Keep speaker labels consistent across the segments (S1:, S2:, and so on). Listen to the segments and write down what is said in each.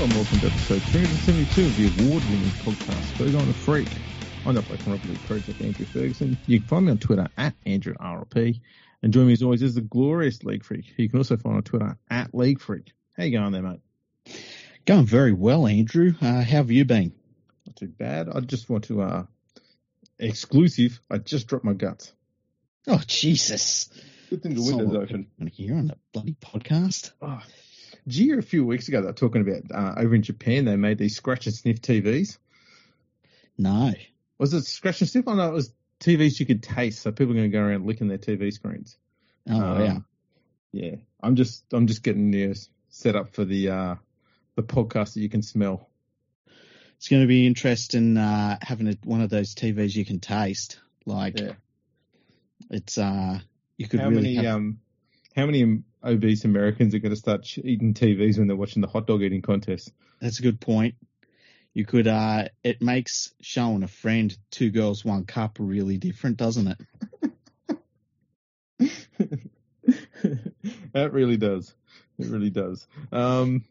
S1: and welcome to episode 372 of the award-winning podcast Fergo and the Freak. I'm the Black Rugby League Project, Andrew Ferguson. You can find me on Twitter at Andrew RLP. And join me as always is the glorious League Freak. You can also find on Twitter at League Freak. How you going there, mate?
S2: Going very well, Andrew. Uh, how have you been?
S1: Not too bad. I just want to, uh, exclusive, I just dropped my guts.
S2: Oh, Jesus.
S1: Good thing the window's open.
S2: Here on the bloody podcast.
S1: Oh, did a few weeks ago they were talking about uh, over in Japan they made these scratch and sniff TVs?
S2: No.
S1: Was it scratch and sniff? I oh, know it was TVs you could taste, so people are going to go around licking their TV screens.
S2: Oh,
S1: Um,
S2: yeah.
S1: Yeah, I'm just I'm just getting you set up for the uh the podcast that you can smell.
S2: It's going to be interesting uh, having a, one of those TVs you can taste. Like,
S1: Yeah.
S2: it's, uh, you could
S1: How
S2: really
S1: many
S2: have,
S1: um how many obese Americans are going to start eating TVs when they're watching the hot dog eating contest?
S2: that's a good point. You could, uh, it makes showing a friend two girls, one cup really different, doesn't it?
S1: that really does. It really does. Um,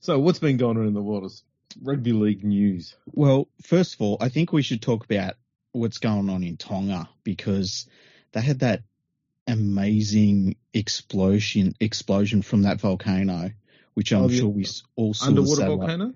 S1: so what's been going on in the world of rugby league news?
S2: Well, first of all, I think we should talk about what's going on in Tonga because they had that amazing explosion explosion from that volcano, which I'm
S1: Oh,
S2: sure we all saw.
S1: Underwater volcano?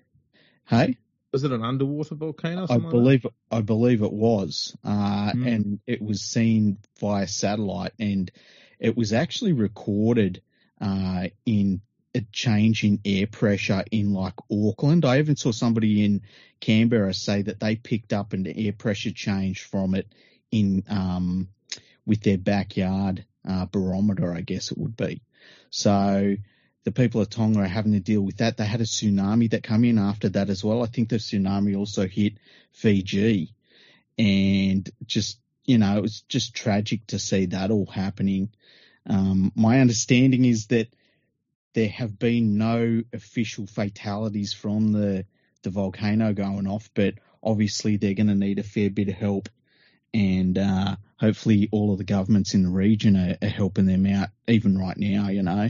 S2: Hey,
S1: Was it an underwater volcano?
S2: I
S1: something like
S2: believe I believe it was, uh,
S1: Hmm.
S2: and it was seen via satellite, and it was actually recorded uh, in a change in air pressure in like Auckland. I even saw somebody in Canberra say that they picked up an air pressure change from it in um, with their backyard uh, barometer, I guess it would be. So the people of Tonga are having to deal with that. They had a tsunami that come in after that as well. I think the tsunami also hit Fiji, and just you know it was just tragic to see that all happening. Um, my understanding is that there have been no official fatalities from the the volcano going off, but obviously they're going to need a fair bit of help, and uh, hopefully all of the governments in the region are, are helping them out even right now. You know,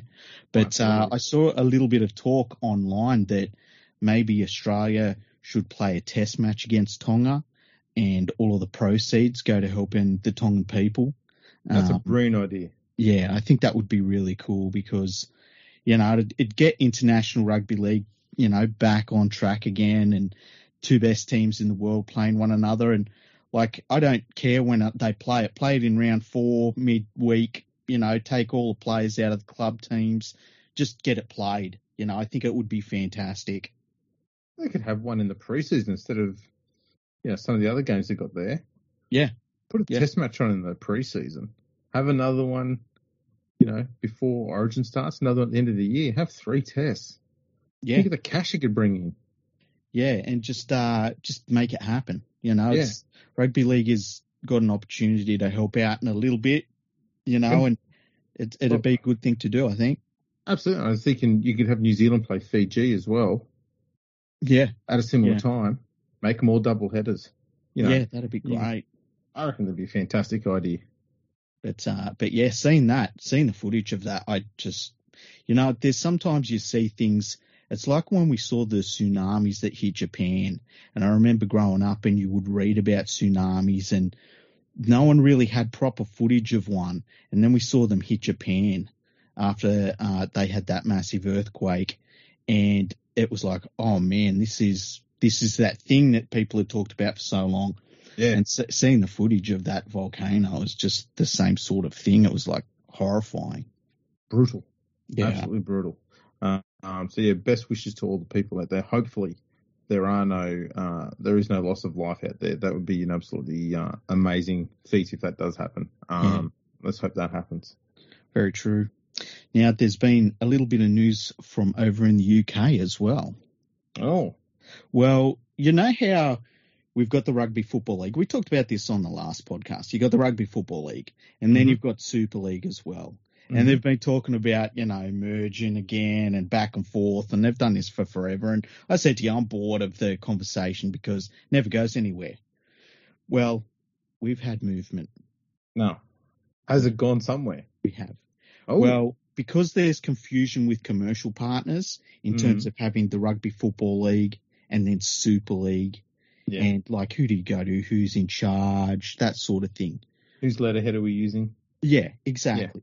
S2: but uh, I saw a little bit of talk online that maybe Australia should play a test match against Tonga, and all of the proceeds go to helping the Tongan people.
S1: That's a
S2: Um,
S1: brilliant idea.
S2: yeah, I think that would be really cool because, you know, it'd, it'd get international rugby league, you know, back on track again and two best teams in the world playing one another. And like, I don't care when they play it. Play it in round four, midweek, you know, take all the players out of the club teams, just get it played. You know, I think it would be fantastic.
S1: They could have one in the preseason instead of, you know, some of the other games they got there.
S2: Yeah.
S1: Put a
S2: Yeah.
S1: test match on in the preseason. Have another one, you know, before Origin starts. Another one at the end of the year. Have three tests.
S2: Yeah.
S1: Think of the cash you could bring in.
S2: Yeah, and just uh just make it happen. You know,
S1: Yeah.
S2: it's rugby league has got an opportunity to help out in a little bit, you know, and it, it'd
S1: Well-
S2: be a good thing to do, I think.
S1: Absolutely. I was thinking you could have New Zealand play Fiji as well
S2: Yeah,
S1: at a similar
S2: Yeah.
S1: time. Make them all double headers. You know,
S2: yeah, that'd be great.
S1: I reckon that'd be a fantastic idea.
S2: But uh, but yeah, seeing that, seeing the footage of that, I just, you know, there's sometimes you see things. It's like when we saw the tsunamis that hit Japan, and I remember growing up, and you would read about tsunamis, and no one really had proper footage of one, and then we saw them hit Japan after uh, they had that massive earthquake, and it was like, oh man, this is this is that thing that people had talked about for so long.
S1: Yeah.
S2: And se- seeing the footage of that volcano was just the same sort of thing. It was like horrifying.
S1: brutal.
S2: Yeah.
S1: Absolutely brutal. Uh, um, so yeah, best wishes to all the people out there. Hopefully, there are no, uh, there is no loss of life out there. That would be an absolutely uh, amazing feat if that does happen. Um, Let's hope that happens.
S2: Very true. Now, there's been a little bit of news from over in the UK as well.
S1: Oh,
S2: Well, you know how we've got the Rugby Football League? We talked about this on the last podcast. You got the Rugby Football League, and then
S1: Mhm.
S2: you've got Super League as well. And they've been talking about, you know, merging again and back and forth, and they've done this for forever. And I said to you, I'm bored of the conversation because it never goes anywhere. Well, we've had movement.
S1: no. Has it gone somewhere?
S2: We have.
S1: Oh,
S2: Well, because there's confusion with commercial partners in
S1: Mm.
S2: terms of having the rugby football league and then Super League
S1: Yeah.
S2: and like who do you go to, who's in charge, that sort of thing.
S1: Whose letterhead are we using?
S2: Yeah, exactly.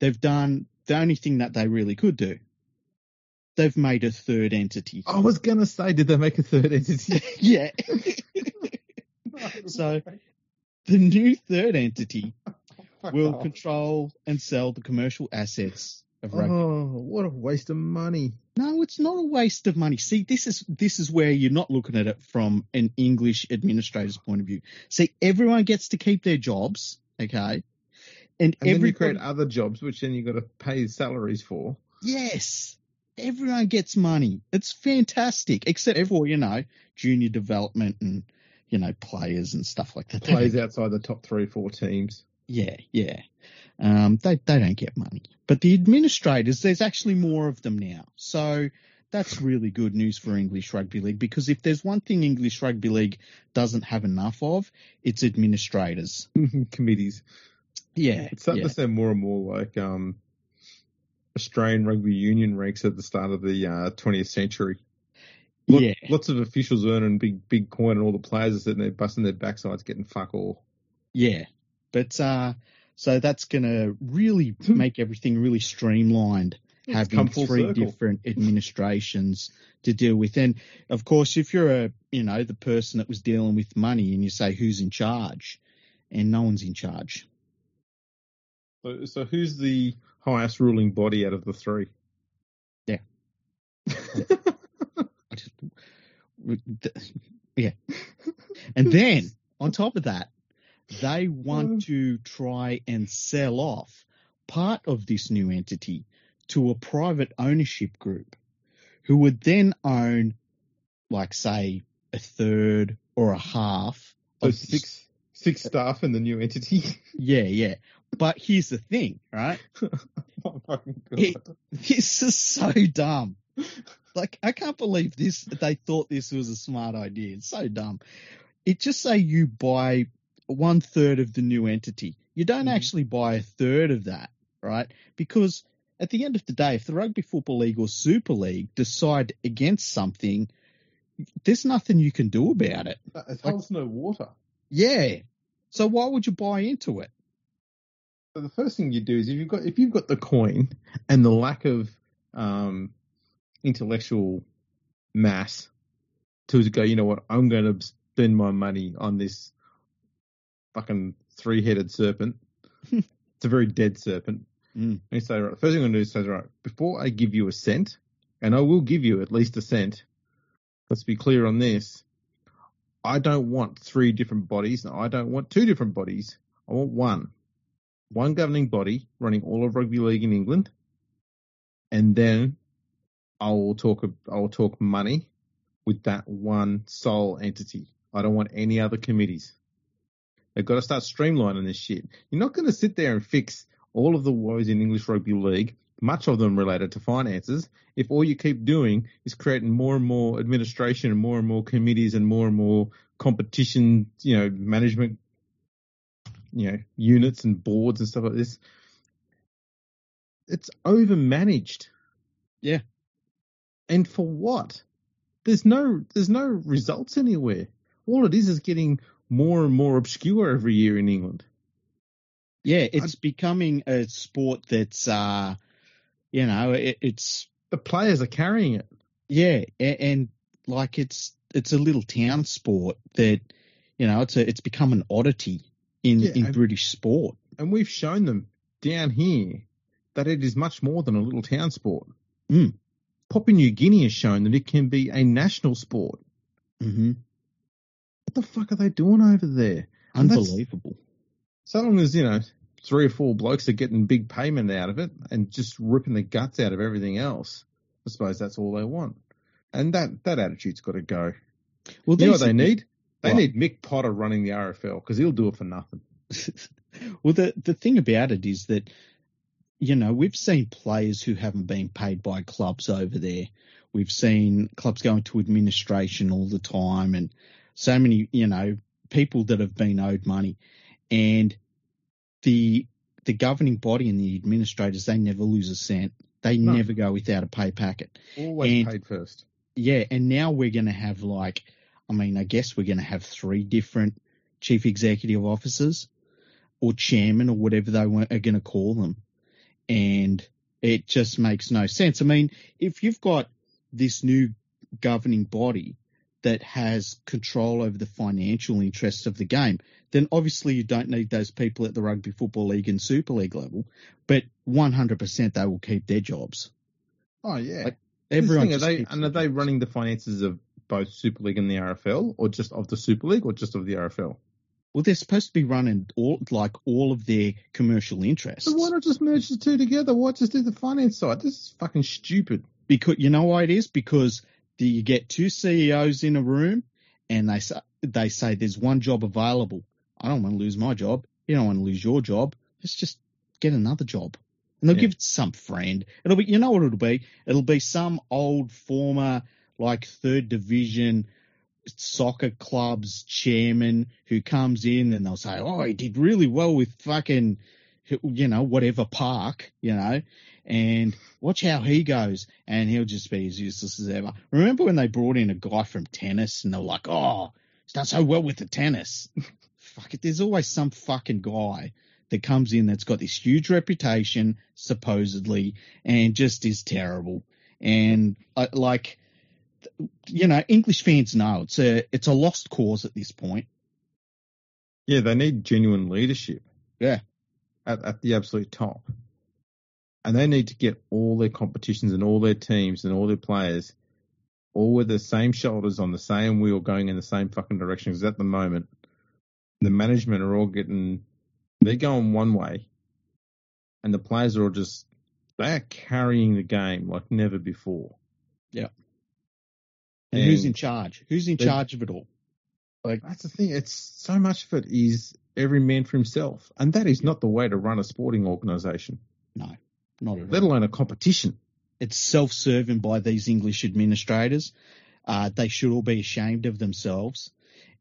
S2: They've done the only thing that they really could do. They've made a third entity.
S1: I was gonna say, did they make a third entity?
S2: yeah. So- the new third entity will control and sell the commercial assets of rugby.
S1: Oh, what a waste of money!
S2: No, it's not a waste of money. See, this is this is where you're not looking at it from an English administrator's point of view. See, everyone gets to keep their jobs, okay? And,
S1: And then you
S2: every
S1: create other jobs, which then you've got to pay salaries for.
S2: yes, everyone gets money. It's fantastic, except for you know junior development and you know players and stuff like that.
S1: Plays outside the top three, four teams.
S2: Yeah, yeah. Um, they they don't get money, but the administrators, there's actually more of them now. So that's really good news for English Rugby League because if there's one thing English Rugby League doesn't have enough of, it's administrators.
S1: committees.
S2: Yeah,
S1: It's starting
S2: yeah.
S1: to sound more and more like um, Australian rugby union ranks at the start of the uh, 20th century. Lot-
S2: yeah,
S1: Lots of officials earning big, big coin, and all the players are sitting there busting their backsides, getting fuck all.
S2: yeah. But uh, so that's going to really make everything really streamlined.
S1: It's
S2: having three
S1: circle.
S2: different administrations to deal with. And of course, if you're a, you know, the person that was dealing with money and you say who's in charge and no one's in charge.
S1: So, so who's the highest ruling body out of the three?
S2: Yeah. I just- Yeah. And then on top of that, they want uh. to try and sell off part of this new entity to a private ownership group who would then own, like, say, a third or a half.
S1: So
S2: of
S1: six, six uh, staff in the new entity.
S2: Yeah, yeah. But here's the thing, right?
S1: oh,
S2: It- This is so dumb. Like, I can't believe this. They thought this was a smart idea. It's so dumb. It just say you buy one third of the new entity. You don't
S1: Mhm.
S2: actually buy a third of that, right? Because at the end of the day, if the Rugby Football League or Super League decide against something, there's nothing you can do about it.
S1: It holds no water.
S2: Yeah. So why would you buy into it?
S1: So the first thing you do is if you've got if you've got the coin and the lack of um, intellectual mass to go, you know what, I'm going to spend my money on this fucking three headed serpent. it's a very dead serpent.
S2: Mm.
S1: And you say, right, first thing I'm going to do is say, right, before I give you a cent, and I will give you at least a cent. Let's be clear on this. I don't want three different bodies. I don't want two different bodies. I want one one governing body running all of rugby league in England, and then I will talk. I will talk money with that one sole entity. I don't want any other committees. They've got to start streamlining this shit. You're not going to sit there and fix all of the woes in English rugby league, much of them related to finances, if all you keep doing is creating more and more administration and more and more committees and more and more competition, you know, management you know, units and boards and stuff like this. It's overmanaged.
S2: Yeah.
S1: And for what? There's no there's no results anywhere. All it is is getting more and more obscure every year in England.
S2: Yeah, it's becoming a sport that's, uh, you know, it, it's
S1: The players are carrying it.
S2: yeah, and, and like it's it's a little town sport that, you know, it's a it's become an oddity in
S1: Yeah,
S2: in
S1: and-
S2: British sport.
S1: And we've shown them down here that it is much more than a little town sport.
S2: Mm.
S1: Papua New Guinea has shown that it can be a national sport.
S2: hmm
S1: What the fuck are they doing over there?
S2: Unbelievable.
S1: So long as, you know, three or four blokes are getting big payment out of it and just ripping the guts out of everything else, I suppose that's all they want. And that, that attitude's got to go.
S2: Well,
S1: You know what they need? They
S2: What?
S1: need Mick Potter running the RFL because he'll do it for nothing.
S2: well, the the thing about it is that you know we've seen players who haven't been paid by clubs over there. We've seen clubs going to administration all the time, and so many you know people that have been owed money, and the the governing body and the administrators, they never lose a cent. They
S1: No.
S2: never go without a pay packet.
S1: Always
S2: And-
S1: paid first.
S2: Yeah, and now we're going to have like, I mean, I guess we're going to have three different chief executive officers or chairman or whatever they are going to call them. And it just makes no sense. I mean, if you've got this new governing body that has control over the financial interests of the game, then obviously you don't need those people at the Rugby Football League and Super League level, but 100% they will keep their jobs.
S1: Oh yeah.
S2: Like,
S1: Everyone
S2: Everyone
S1: are they and are they running the finances of both Super League and the RFL, or just of the Super League, or just of the RFL?
S2: Well, they're supposed to be running all like all of their commercial interests.
S1: So why not just merge the two together? Why just do the finance side? This is fucking stupid.
S2: Because you know why it is? Because you get two CEOs in a room, and they say they say there's one job available. I don't want to lose my job. You don't want to lose your job. Let's just get another job. And they'll
S1: Yeah.
S2: give it to some friend. It'll be, you know what it'll be? It'll be some old former, like third division soccer club's chairman who comes in and they'll say, oh, he did really well with fucking, you know, whatever park, you know, and watch how he goes. And he'll just be as useless as ever. Remember when they brought in a guy from tennis and they're like, oh, he's done so well with the tennis. Fuck it. There's always some fucking guy that comes in that's got this huge reputation, supposedly, and just is terrible. And uh, like, you know, English fans know it's a it's a lost cause at this point.
S1: Yeah, they need genuine leadership.
S2: Yeah.
S1: At, at the absolute top. And they need to get all their competitions and all their teams and all their players all with the same shoulders on the same wheel going in the same fucking direction. Because at the moment, the management are all getting, they're going one way. And the players are all just, they're carrying the game like never before.
S2: And, who's in charge? Who's in charge of it all?
S1: Like that's the thing. It's so much of it is every man for himself. And that is not the way to run a sporting organisation,
S2: No, not at
S1: let
S2: all.
S1: alone a competition.
S2: It's self-serving by these English administrators. Uh, they should all be ashamed of themselves.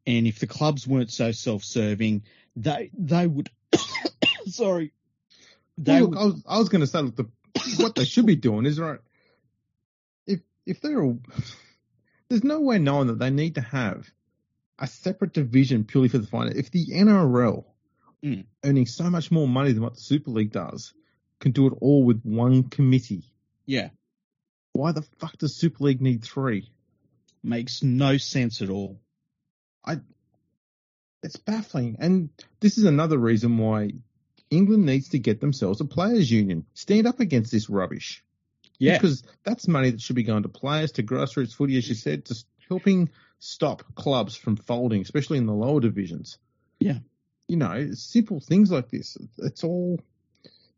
S2: And if the clubs weren't so self-serving, they they would. sorry, they
S1: Well, look,
S2: would,
S1: I was, I was going to say, look, the, what they should be doing is right. If if they're all, there's no way knowing that they need to have a separate division purely for the finance. If the NRL,
S2: Mm.
S1: earning so much more money than what the Super League does, can do it all with one committee,
S2: yeah,
S1: why the fuck does Super League need three?
S2: makes no sense at all.
S1: I, It's baffling. And this is another reason why England needs to get themselves a players' union. Stand up against this rubbish.
S2: Yeah,
S1: Because that's money that should be going to players, to grassroots footy, as you mm. said, just helping stop clubs from folding, especially in the lower divisions.
S2: Yeah.
S1: You know, simple things like this. It's all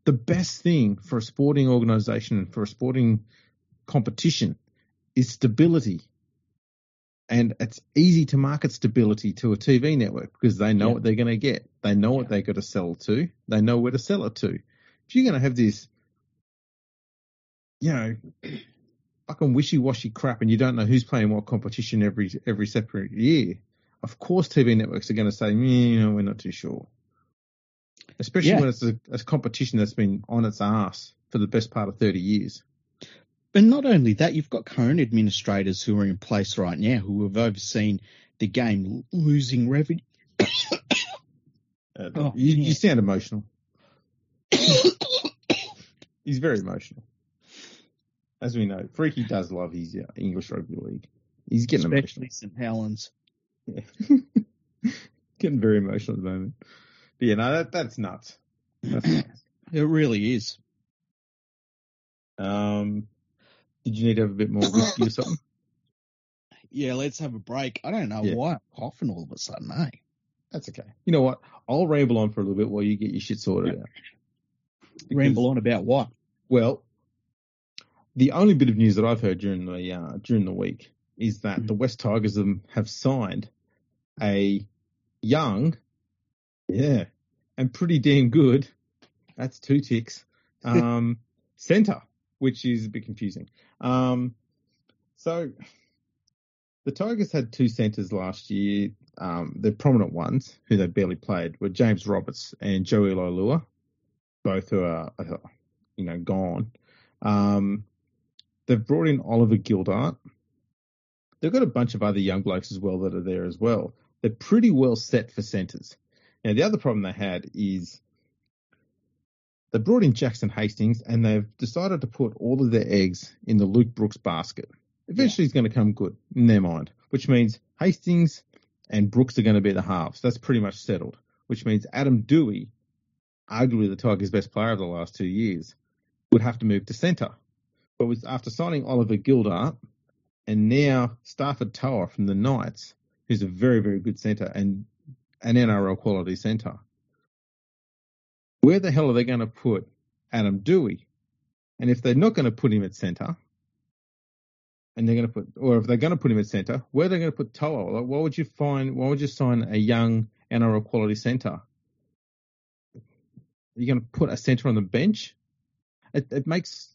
S1: the best thing for a sporting organisation and for a sporting competition is stability. And it's easy to market stability to a TV network because they know
S2: Yeah.
S1: what they're going to get. They know what
S2: Yeah.
S1: they got to sell to. They know where to sell it to. If you're going to have this, you know, fucking wishy-washy crap and you don't know who's playing what competition every every separate year, of course TV networks are going to say, "Mm, you know, we're not too sure. Especially
S2: Yeah.
S1: when it's a, a competition that's been on its ass for the best part of 30 years.
S2: And not only that, you've got current administrators who are in place right now who have overseen the game losing revenue.
S1: Uh,
S2: Oh,
S1: you,
S2: yeah.
S1: you sound emotional. He's very emotional. As we know, Freaky does love his uh, English rugby league. He's getting emotional.
S2: especially St Helens.
S1: Yeah. getting very emotional at the moment. But yeah, no, that, that's nuts. That's nuts.
S2: It really is.
S1: Um, did you need to have a bit more whiskey or something?
S2: Yeah, let's have a break. I don't know
S1: Yeah.
S2: why I'm coughing all of a sudden, eh?
S1: That's okay. You know what? I'll ramble on for a little bit while you get your shit sorted out. Because-
S2: Ramble on about what?
S1: Well, the only bit of news that I've heard during the uh, during the week is that
S2: Mhm.
S1: the West Tigers have, signed a young, yeah, and pretty damn good. That's two ticks. Um, center, which is a bit confusing. Um, so the Tigers had two centers last year. Um, the prominent ones who they barely played were James Roberts and Joey Leilua. both who are, you know, gone. Um, they've brought in Oliver Gildart. They've got a bunch of other young blokes as well that are there as well. They're pretty well set for centres. Now, the other problem they had is they brought in Jackson Hastings and they've decided to put all of their eggs in the Luke Brooks basket. Eventually, yeah. he's going to come good in their mind, which means Hastings and Brooks are going to be the halves. That's pretty much settled, which means Adam Doueihi, arguably the Tigers' best player of the last two years, would have to move to centre. But with, after signing Oliver Gildart and now Stafford To'a from the Knights, who's a very, very good centre and an NRL quality centre, where the hell are they going to put Adam Doueihi? And if they're not going to put him at centre, and they're going to put, or if they're going to put him at centre, where are they going to put To'a? Like, why would you find, why would you sign a young NRL quality centre? Are You're going to put a centre on the bench? It, it, makes,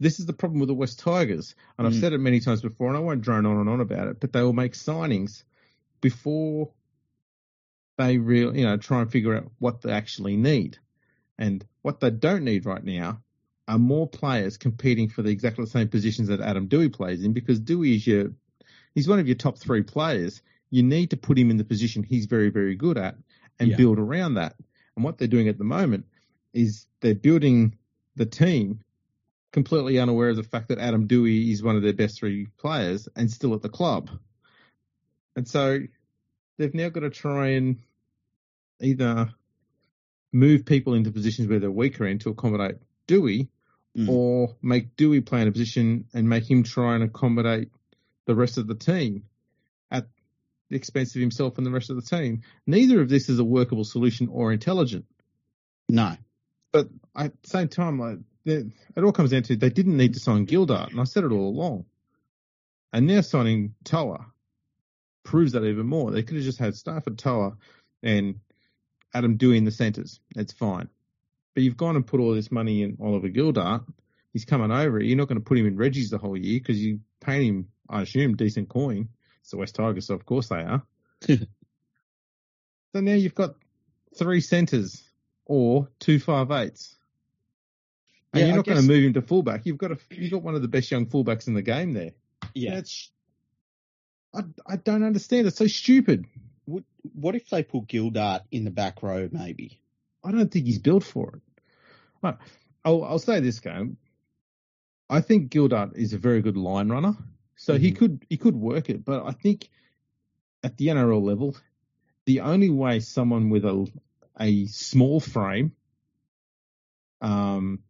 S1: this is the problem with the West Tigers. And I've mm. said it many times before, and I won't drone on and on about it, but they will make signings before they real, you know, try and figure out what they actually need. And what they don't need right now are more players competing for the exactly the same positions that Adam Doueihi plays in because Doueihi is your he's one of your top three players. You need to put him in the position he's very, very good at and yeah. build around that. And what they're doing at the moment is they're building the team completely unaware of the fact that Adam Doueihi is one of their best three players and still at the club. And so they've now got to try and either move people into positions where they're weaker in to accommodate Doueihi mm. or make Doueihi play in a position and make him try and accommodate the rest of the team at the expense of himself and the rest of the team. Neither of this is a workable solution or intelligent.
S2: No.
S1: But at the same time, like, it all comes down to they didn't need to sign Gildart, and I said it all along. And now signing To'a proves that even more. They could have just had Stafford To'a and Adam Doueihi in the centres. That's fine. But you've gone and put all this money in Oliver Gildart. He's coming over. You're not going to put him in Reggie's the whole year because you pay him, I assume, decent coin. It's the West Tigers, so of course they are. so now you've got three centres or two five eights. And yeah, you're not going to move him to fullback. You've got a, you've got one of the best young fullbacks in the game there.
S2: Yeah.
S1: That's, I, I don't understand. It's so stupid.
S2: What, what if they put Gildart in the back row, maybe?
S1: I don't think he's built for it. Right. I'll, I'll say this game. I think Gildart is a very good line runner, so mm-hmm. he could he could work it. But I think at the NRL level, the only way someone with a a small frame um,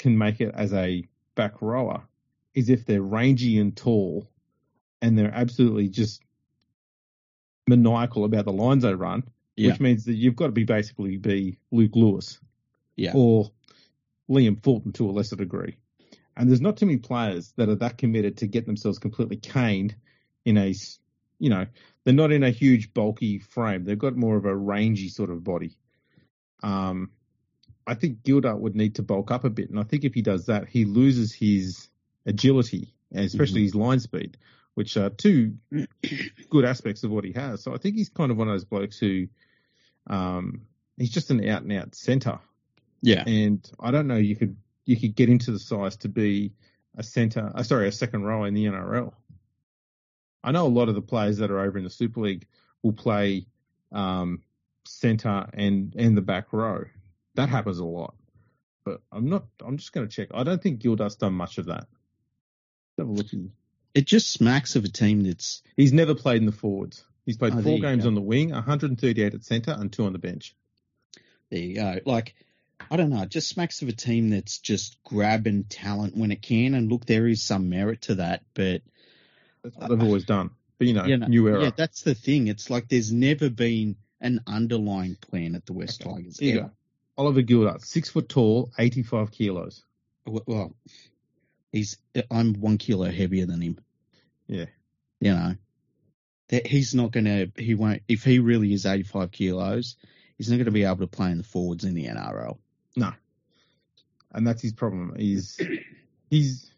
S1: can make it as a back rower is if they're rangy and tall, and they're absolutely just maniacal about the lines they run, yeah. which means that you've got to be basically be Luke Lewis,
S2: yeah,
S1: or Liam Fulton to a lesser degree. And there's not too many players that are that committed to get themselves completely caned in a, you know, they're not in a huge bulky frame. They've got more of a rangy sort of body. Um, I think Gildart would need to bulk up a bit, and I think if he does that, he loses his agility, and especially mm-hmm. his line speed, which are two good aspects of what he has. So I think he's kind of one of those blokes who um, he's just an out and out centre.
S2: Yeah.
S1: And I don't know, you could you could get into the size to be a centre, uh, sorry, a second row in the NRL. I know a lot of the players that are over in the Super League will play um, centre and and the back row. That happens a lot. But I'm not. I'm just going to check. I don't think Gildart's done much of that. Have a look.
S2: It just smacks of a team that's.
S1: He's never played in the forwards. He's played oh, four games go. on the wing, 138 at centre, and two on the bench.
S2: There you go. Like, I don't know, it just smacks of a team that's just grabbing talent when it can. And look, there is some merit to that, but.
S1: That's what they've always done. But, you know, you know, new era. Yeah,
S2: that's the thing. It's like there's never been an underlying plan at the West okay. Tigers.
S1: Go. Oliver Gildart, six foot tall, 85 kilos.
S2: Well, he's I'm one kilo heavier than him.
S1: Yeah.
S2: You know, that he's not going to, he won't, if he really is 85 kilos, he's not going to be able to play in the forwards in the NRL.
S1: No. And that's his problem. He's, he's,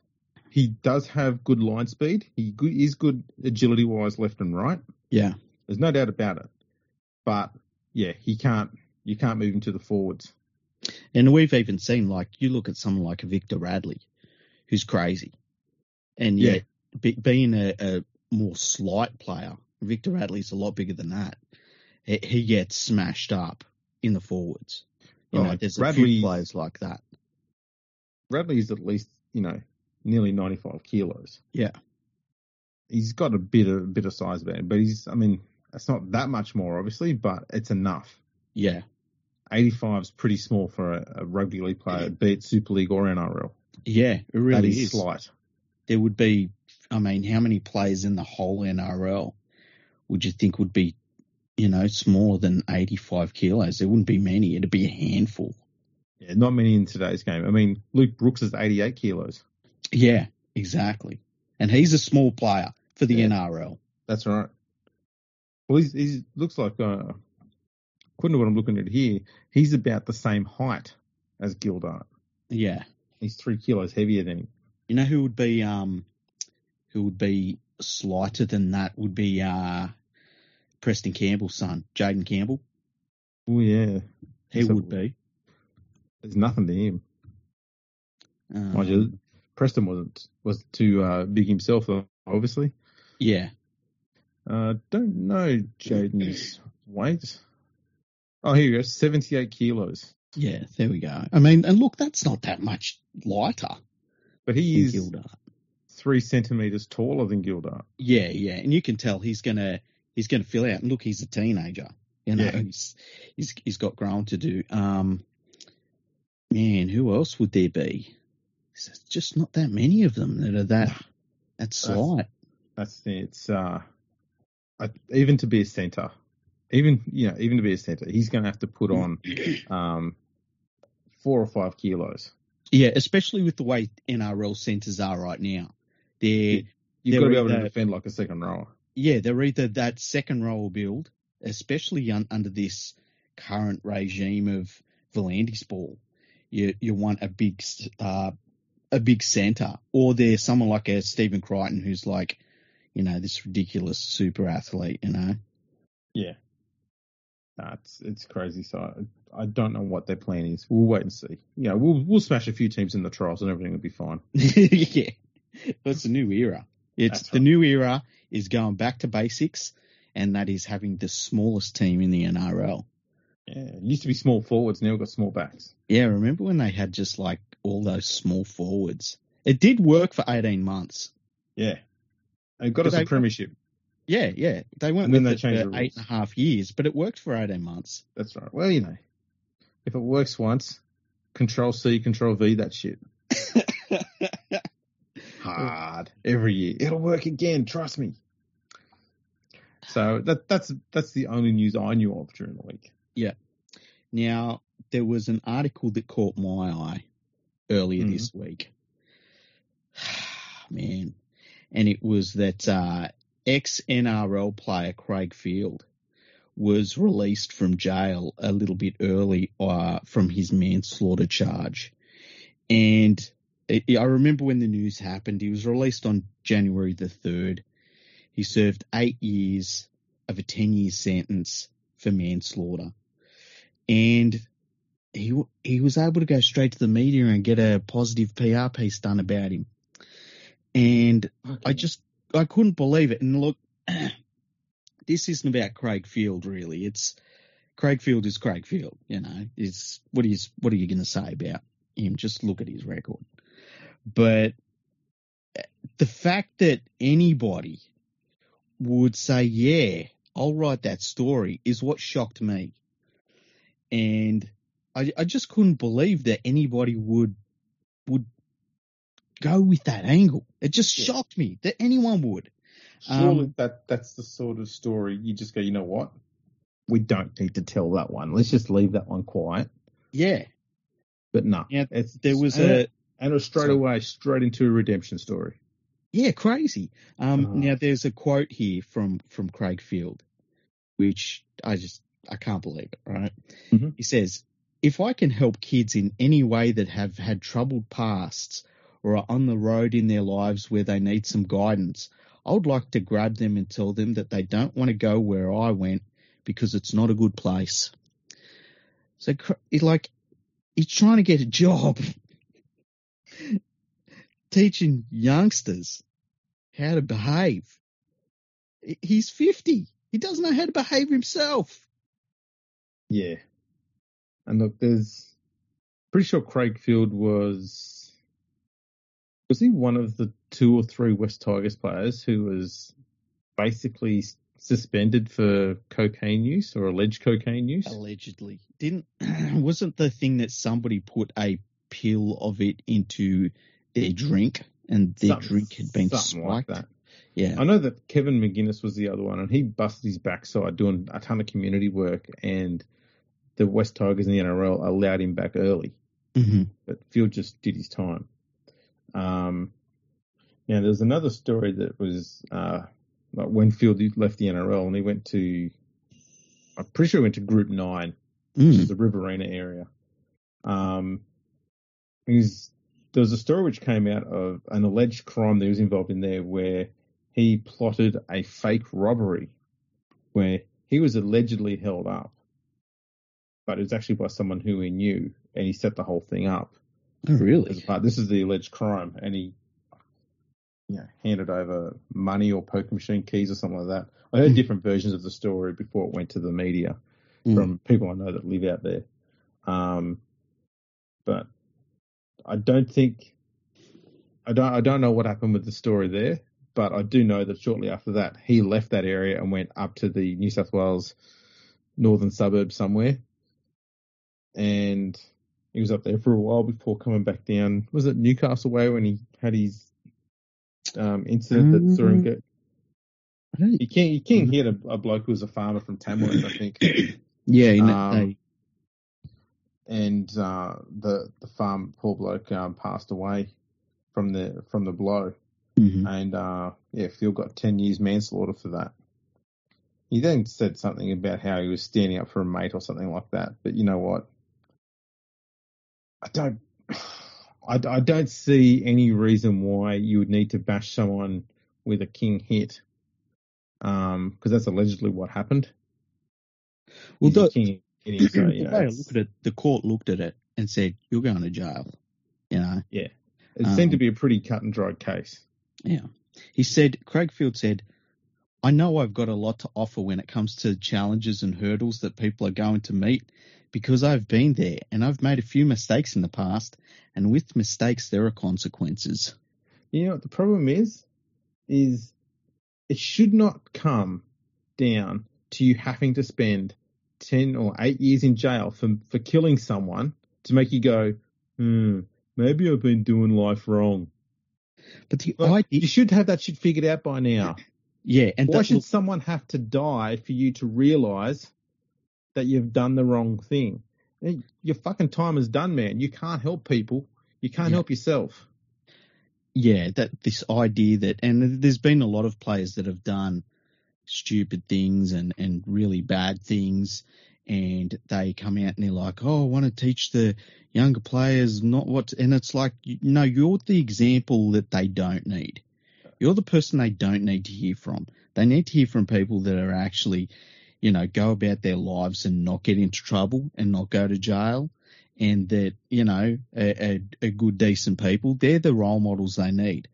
S1: he does have good line speed. He is good agility wise left and right.
S2: Yeah.
S1: There's no doubt about it. But yeah, he can't, you can't move him to the forwards.
S2: And we've even seen, like, you look at someone like Victor Radley, who's crazy. And
S1: Yeah.
S2: yet, be, being a, a more slight player, Victor Radley's a lot bigger than that. He, he gets smashed up in the forwards. You
S1: Oh,
S2: know, there's a
S1: Radley-
S2: few players like that.
S1: Radley's at least, you know, nearly 95 kilos.
S2: Yeah.
S1: He's got a bit of bit of size about him, but he's, I mean, it's not that much more, obviously, but it's enough.
S2: Yeah.
S1: 85 is pretty small for a, a rugby league player, be it Super League or NRL.
S2: Yeah, it really
S1: is
S2: is.
S1: slight.
S2: There would be, I mean, how many players in the whole NRL would you think would be, you know, smaller than 85 kilos? There wouldn't be many. It'd be a handful.
S1: Yeah, not many in today's game. I mean, Luke Brooks is 88 kilos.
S2: Yeah, exactly. And he's a small player for the
S1: Yeah.
S2: NRL.
S1: That's right. Well, he he's looks like, uh, according to what I'm looking at here, he's about the same height as Gildart.
S2: Yeah.
S1: He's three kilos heavier than him.
S2: You know who would be, um, who would be slighter than that would be, uh, Preston Campbell's son, Jayden Campbell.
S1: Oh yeah,
S2: He
S1: Let's
S2: would be.
S1: There's nothing to him.
S2: Um,
S1: Mind you, Preston wasn't was too uh, big himself, though, obviously.
S2: yeah.
S1: Uh, don't know Jayden's weight. Oh, here you go, 78 kilos.
S2: Yeah, there we go. I mean, and look, that's not that much lighter
S1: But he is
S2: Gildart.
S1: three centimeters taller than Gildart.
S2: Yeah, yeah, and you can tell he's gonna he's gonna fill out. And look, he's a teenager. You know,
S1: Yeah.
S2: he's, he's he's got growing to do. Um, man, who else would there be? There's just not that many of them that are that that
S1: That's-
S2: slight.
S1: That's it's uh, I, even to be a center, even you know, even to be a center, he's going to have to put on um four or five kilos.
S2: Yeah, especially with the way NRL centers are right now. They're
S1: You've
S2: They're
S1: got to be able to defend like a second rower.
S2: yeah, they're either that second row build, especially un, under this current regime of V'landys ball. You you want a big uh, a big center, or there's someone like a Stephen Crichton who's like, you know, this ridiculous super athlete. You know,
S1: Yeah. Nah, it's crazy. So I, I don't know what their plan is. We'll wait and see. Yeah, we'll we'll smash a few teams in the trials and everything will be fine.
S2: yeah, that's a new era. It's
S1: That's
S2: the
S1: right.
S2: new era is going back to basics, and that is having the smallest team in the NRL.
S1: Yeah, it used to be small forwards, now we've got small backs.
S2: Yeah, remember when they had just like all those small forwards? It did work for 18 months.
S1: Yeah. They got
S2: But
S1: us a premiership.
S2: Yeah, yeah. They weren't
S1: And then they changed
S2: for
S1: the
S2: eight and a half years, but it worked for 18 months.
S1: That's right. Well, you know, if it works once, Control C, Control V, that shit. Hard every year. It'll work again. Trust me. So that that's that's the only news I knew of during the week. Yeah.
S2: Now, there was an article that caught my eye earlier
S1: Mhm.
S2: this week. Man. And it was that uh, ex NRL player Craig Field was released from jail a little bit early uh, from his manslaughter charge. And it, I remember when the news happened, he was released on January the 3rd. He served eight years of a 10 year sentence for manslaughter. And he he was able to go straight to the media and get a positive PR piece done about him. And I just I couldn't believe it. And look, this isn't about Craig Field really. It's Craig Field is Craig Field. You know, is what is what are you going to say about him? Just look at his record. But eh, the fact that anybody would say, "Yeah, I'll write that story," is what shocked me. And I, I just couldn't believe that anybody would would go with that angle. It just
S1: Yeah.
S2: shocked me that anyone would.
S1: Surely
S2: Um,
S1: that that's the sort of story you just go, you know what? We don't need to tell that one. Let's just leave that one quiet.
S2: Yeah,
S1: But no,
S2: Yeah,
S1: it's,
S2: there was
S1: and,
S2: a
S1: and it was straight away straight into a redemption story.
S2: yeah crazy. Um,
S1: Oh.
S2: Now there's a quote here from from Craig Field, which I just I can't believe it. Right?
S1: Mhm.
S2: He says, "If I can help kids in any way that have had troubled pasts or are on the road in their lives where they need some guidance, I would like to grab them and tell them that they don't want to go where I went because it's not a good place." So, cr- it like he's trying to get a job teaching youngsters how to behave. He's 50. He doesn't know how to behave himself.
S1: Yeah. And look, there's pretty sure Craig Field was was he one of the two or three West Tigers players who was basically suspended for cocaine use or alleged cocaine use?
S2: Allegedly. Didn't wasn't the thing that somebody put a pill of it into their drink and their something, drink had been spiked? Like that. Yeah.
S1: I know that Kevin McGuinness was the other one and he busted his backside doing a ton of community work and the West Tigers in the NRL allowed him back early.
S2: Mm-hmm.
S1: But Field just did his time. Um, now, there's another story that was uh, like when Field left the NRL and he went to, I'm pretty sure he went to Group 9, mm. which is the Riverina area. Um, he's, there was a story which came out of an alleged crime that he was involved in there where he plotted a fake robbery where he was allegedly held up but it was actually by someone who he knew, and he set the whole thing up.
S2: Oh, really?
S1: This is the alleged crime, and he, you know, handed over money or poker machine keys or something like that. I heard mm. different versions of the story before it went to the media mm. from people I know that live out there. Um, but I don't think I don't I don't know what happened with the story there, but I do know that shortly after that he left that area and went up to the New South Wales northern suburb somewhere and he was up there for a while before coming back down. Was it Newcastle way when he had his um, incident that saw him get? He can he can hit a, a bloke who was a farmer from Tamworth, I think.
S2: yeah, in that um, day.
S1: And uh, the the farm poor bloke um, passed away from the from the blow,
S2: mm-hmm.
S1: and uh, yeah, Field got ten years manslaughter for that. He then said something about how he was standing up for a mate or something like that. But you know what? I don't. I, I don't see any reason why you would need to bash someone with a king hit, because um, that's allegedly what happened.
S2: Well, the, king hitting, so, you know, the way I looked at it, the court looked at it and said, "You're going to jail." You know.
S1: Yeah, it um, seemed to be a pretty cut and dried case.
S2: Yeah, he said. Craig Field said, "I know I've got a lot to offer when it comes to challenges and hurdles that people are going to meet." Because I've been there and I've made a few mistakes in the past, and with mistakes there are consequences.
S1: You know what the problem is? Is it should not come down to you having to spend ten or eight years in jail for for killing someone to make you go, hmm, maybe I've been doing life wrong.
S2: But the
S1: like, idea, you should have that shit figured out by now.
S2: Yeah,
S1: and why that, should look, someone have to die for you to realise that you've done the wrong thing. Eh, your fucking time is done, man. You can't help people. You can't yeah. help yourself.
S2: Yeah, that this idea that, and there's been a lot of players that have done stupid things and, and really bad things, and they come out and they're like, oh, I want to teach the younger players not what, to, and it's like, no, you're the example that they don't need. You're the person they don't need to hear from. They need to hear from people that are actually you know, go about their lives and not get into trouble and not go to jail and that, you know, are, are, good, decent people. They're the role models they need,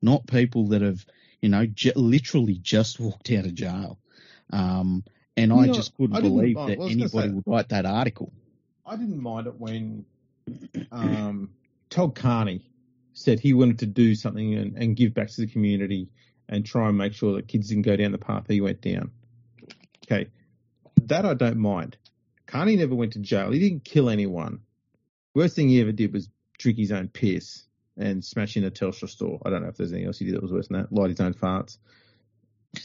S2: not people that have, you know, j- literally just walked out of jail. Um, and you I know, just couldn't I believe that anybody say, would write that article.
S1: I didn't mind it when um, Todd Carney said he wanted to do something and, and give back to the community and try and make sure that kids didn't go down the path he went down. Okay, that I don't mind. Carney never went to jail. He didn't kill anyone. Worst thing he ever did was drink his own piss and smash in a Telstra store. I don't know if there's anything else he did that was worse than that. Light his own farts.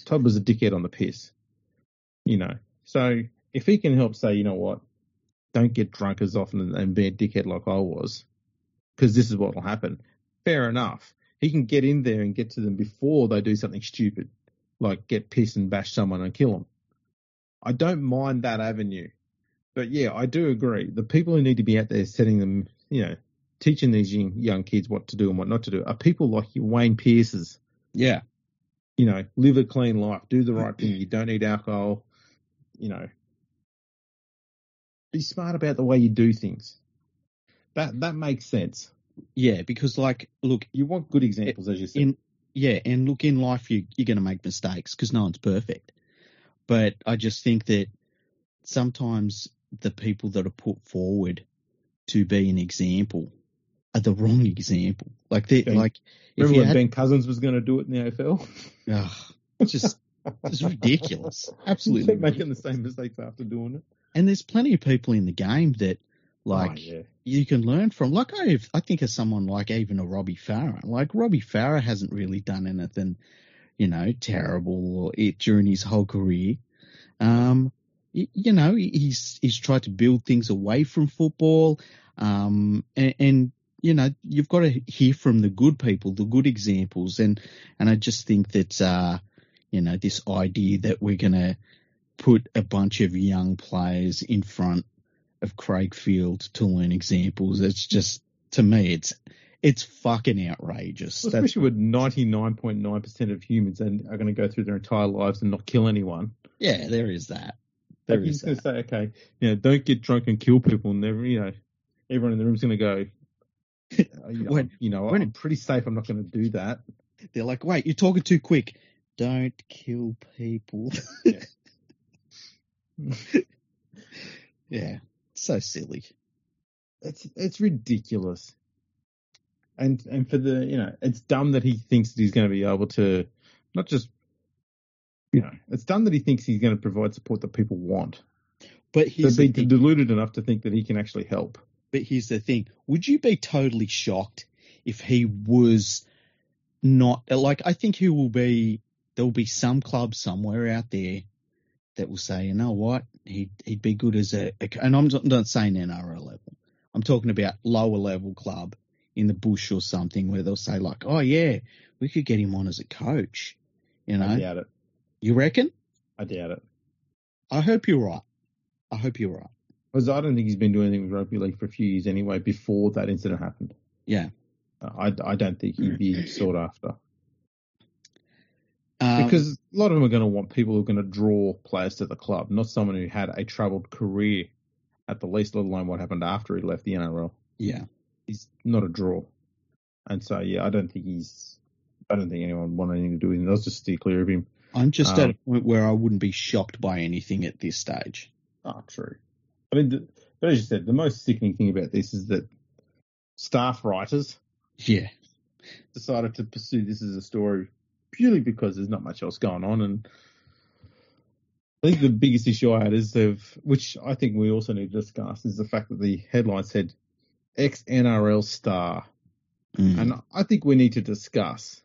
S1: Todd was a dickhead on the piss. You know. So if he can help say, you know what, don't get drunk as often and be a dickhead like I was, because this is what will happen. Fair enough. He can get in there and get to them before they do something stupid, like get pissed and bash someone and kill them. I don't mind that avenue. But yeah, I do agree. The people who need to be out there setting them, you know, teaching these young, young kids what to do and what not to do are people like your Wayne Pearces.
S2: Yeah.
S1: You know, live a clean life, do the right thing. You don't need alcohol. You know, be smart about the way you do things. That that makes sense.
S2: Yeah, because like, look,
S1: You want good examples, as you said.
S2: in yeah, and look in life you you're going to make mistakes because no one's perfect. But I just think that sometimes the people that are put forward to be an example are the wrong example. Like they
S1: Okay.
S2: like if
S1: Remember when
S2: had,
S1: Ben Cousins was going to do it in the AFL?
S2: ugh, it's just it's ridiculous, absolutely.
S1: Keep making the same mistakes after doing it.
S2: And there's plenty of people in the game that oh, like
S1: oh, yeah.
S2: you can learn from. Like I, I think of someone like even a Robbie Farah. Like Robbie Farah hasn't really done anything, you know, terrible it during his whole career. Um, you know, he's he's tried to build things away from football. Um, and, and you know, you've got to hear from the good people, the good examples, and and I just think that uh, you know, this idea that we're gonna put a bunch of young players in front of Craig Field to learn examples. It's just to me, it's it's fucking outrageous.
S1: Well,
S2: That's,
S1: especially with ninety nine point nine percent of humans and are going to go through their entire lives and not kill anyone.
S2: yeah, there is that. There is
S1: going to say, okay, you know, don't get drunk and kill people, and you know, everyone in the room's going to go. "Uh, you know,
S2: When-
S1: you know,
S2: when-
S1: I'm pretty safe. I'm not going to do that.
S2: They're like, wait, you're talking too quick. Don't kill people. yeah, so silly.
S1: It's it's ridiculous. And and for the you know, it's dumb that he thinks that he's going to be able to not just you know, it's dumb that he thinks he's going to provide support that people want.
S2: But here's
S1: be
S2: thing.
S1: deluded enough to think that he can actually help.
S2: But here's the thing. Would you be totally shocked if he was not like I think he will be there'll be some club somewhere out there that will say, you know what, he'd he'd be good as a, and I'm not, not saying NRL level. I'm talking about lower level club in the bush or something where they'll say like, oh yeah, we could get him on as a coach. You know, I
S1: doubt it.
S2: you reckon?
S1: I doubt it.
S2: I hope you're right. I hope you're right.
S1: Because I don't think he's been doing anything with rugby league for a few years anyway. Before that incident happened,
S2: Yeah.
S1: Uh, I, I don't think he'd be sought after
S2: Um,
S1: because a lot of them are going to want people who are going to draw players to the club, not someone who had a troubled career at the least, let alone what happened after he left the NRL.
S2: yeah.
S1: He's not a draw, and so yeah, I don't think he's. I don't think anyone would want anything to do with him. They'll just steer clear of him.
S2: I'm just at a
S1: Um,
S2: point where I wouldn't be shocked by anything at this stage.
S1: Ah, true. I mean, the, but as you said, the most sickening thing about this is that staff writers
S2: Yeah.
S1: decided to pursue this as a story purely because there's not much else going on. And I think the biggest issue I had is they've, which I think we also need to discuss, is the fact that the headline said ex NRL star.
S2: Mm.
S1: And I think we need to discuss,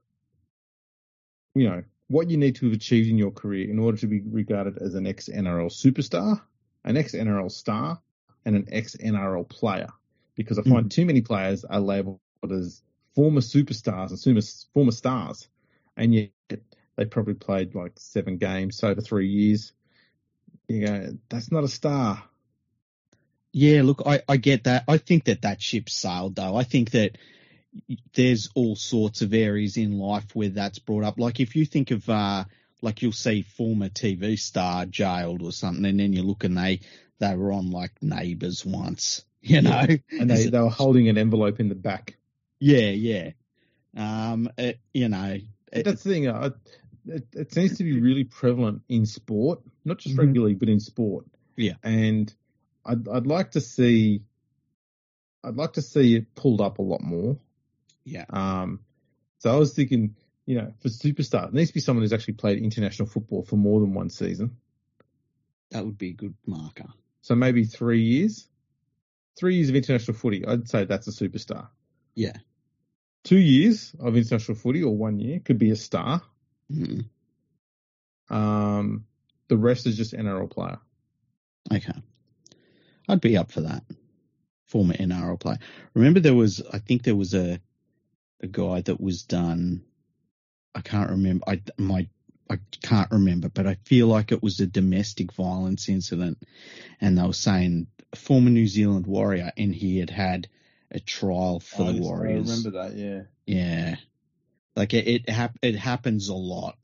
S1: you know, what you need to have achieved in your career in order to be regarded as an ex NRL superstar, an ex NRL star, and an ex NRL player. Because I find too many players are labelled as former superstars and former, former stars, and yet they probably played like seven games over three years. You go, that's not a star.
S2: Yeah, look, I, I get that. I think that that ship sailed though. I think that there's all sorts of areas in life where that's brought up. Like if you think of, uh, like you'll see former TV star jailed or something, and then you look and they, they were on like Neighbours once, you know?
S1: And they, they were holding an envelope in the back.
S2: yeah, yeah. Um, it, you know, it-
S1: That's the thing. Uh, it, it seems to be really prevalent in sport, not just
S2: Mhm.
S1: rugby league, but in sport.
S2: Yeah.
S1: And I'd, I'd like to see, I'd like to see it pulled up a lot more.
S2: yeah,
S1: Um, so I was thinking, you know, for superstar, it needs to be someone who's actually played international football for more than one season.
S2: that would be a good marker.
S1: So maybe three years, three years of international footy. I'd say that's a superstar.
S2: Yeah.
S1: Two years of international footy or one year could be a star.
S2: Mm,
S1: Um, the rest is just NRL player.
S2: okay. I'd be up for that. Former NRL player. Remember there was, I think there was a, a guy that was done. I can't remember. I my I can't remember, but I feel like it was a domestic violence incident, and they were saying former New Zealand warrior, and he had had a trial for the oh, Warriors.
S1: I remember that, yeah.
S2: Yeah, like it it, hap- it happens a lot,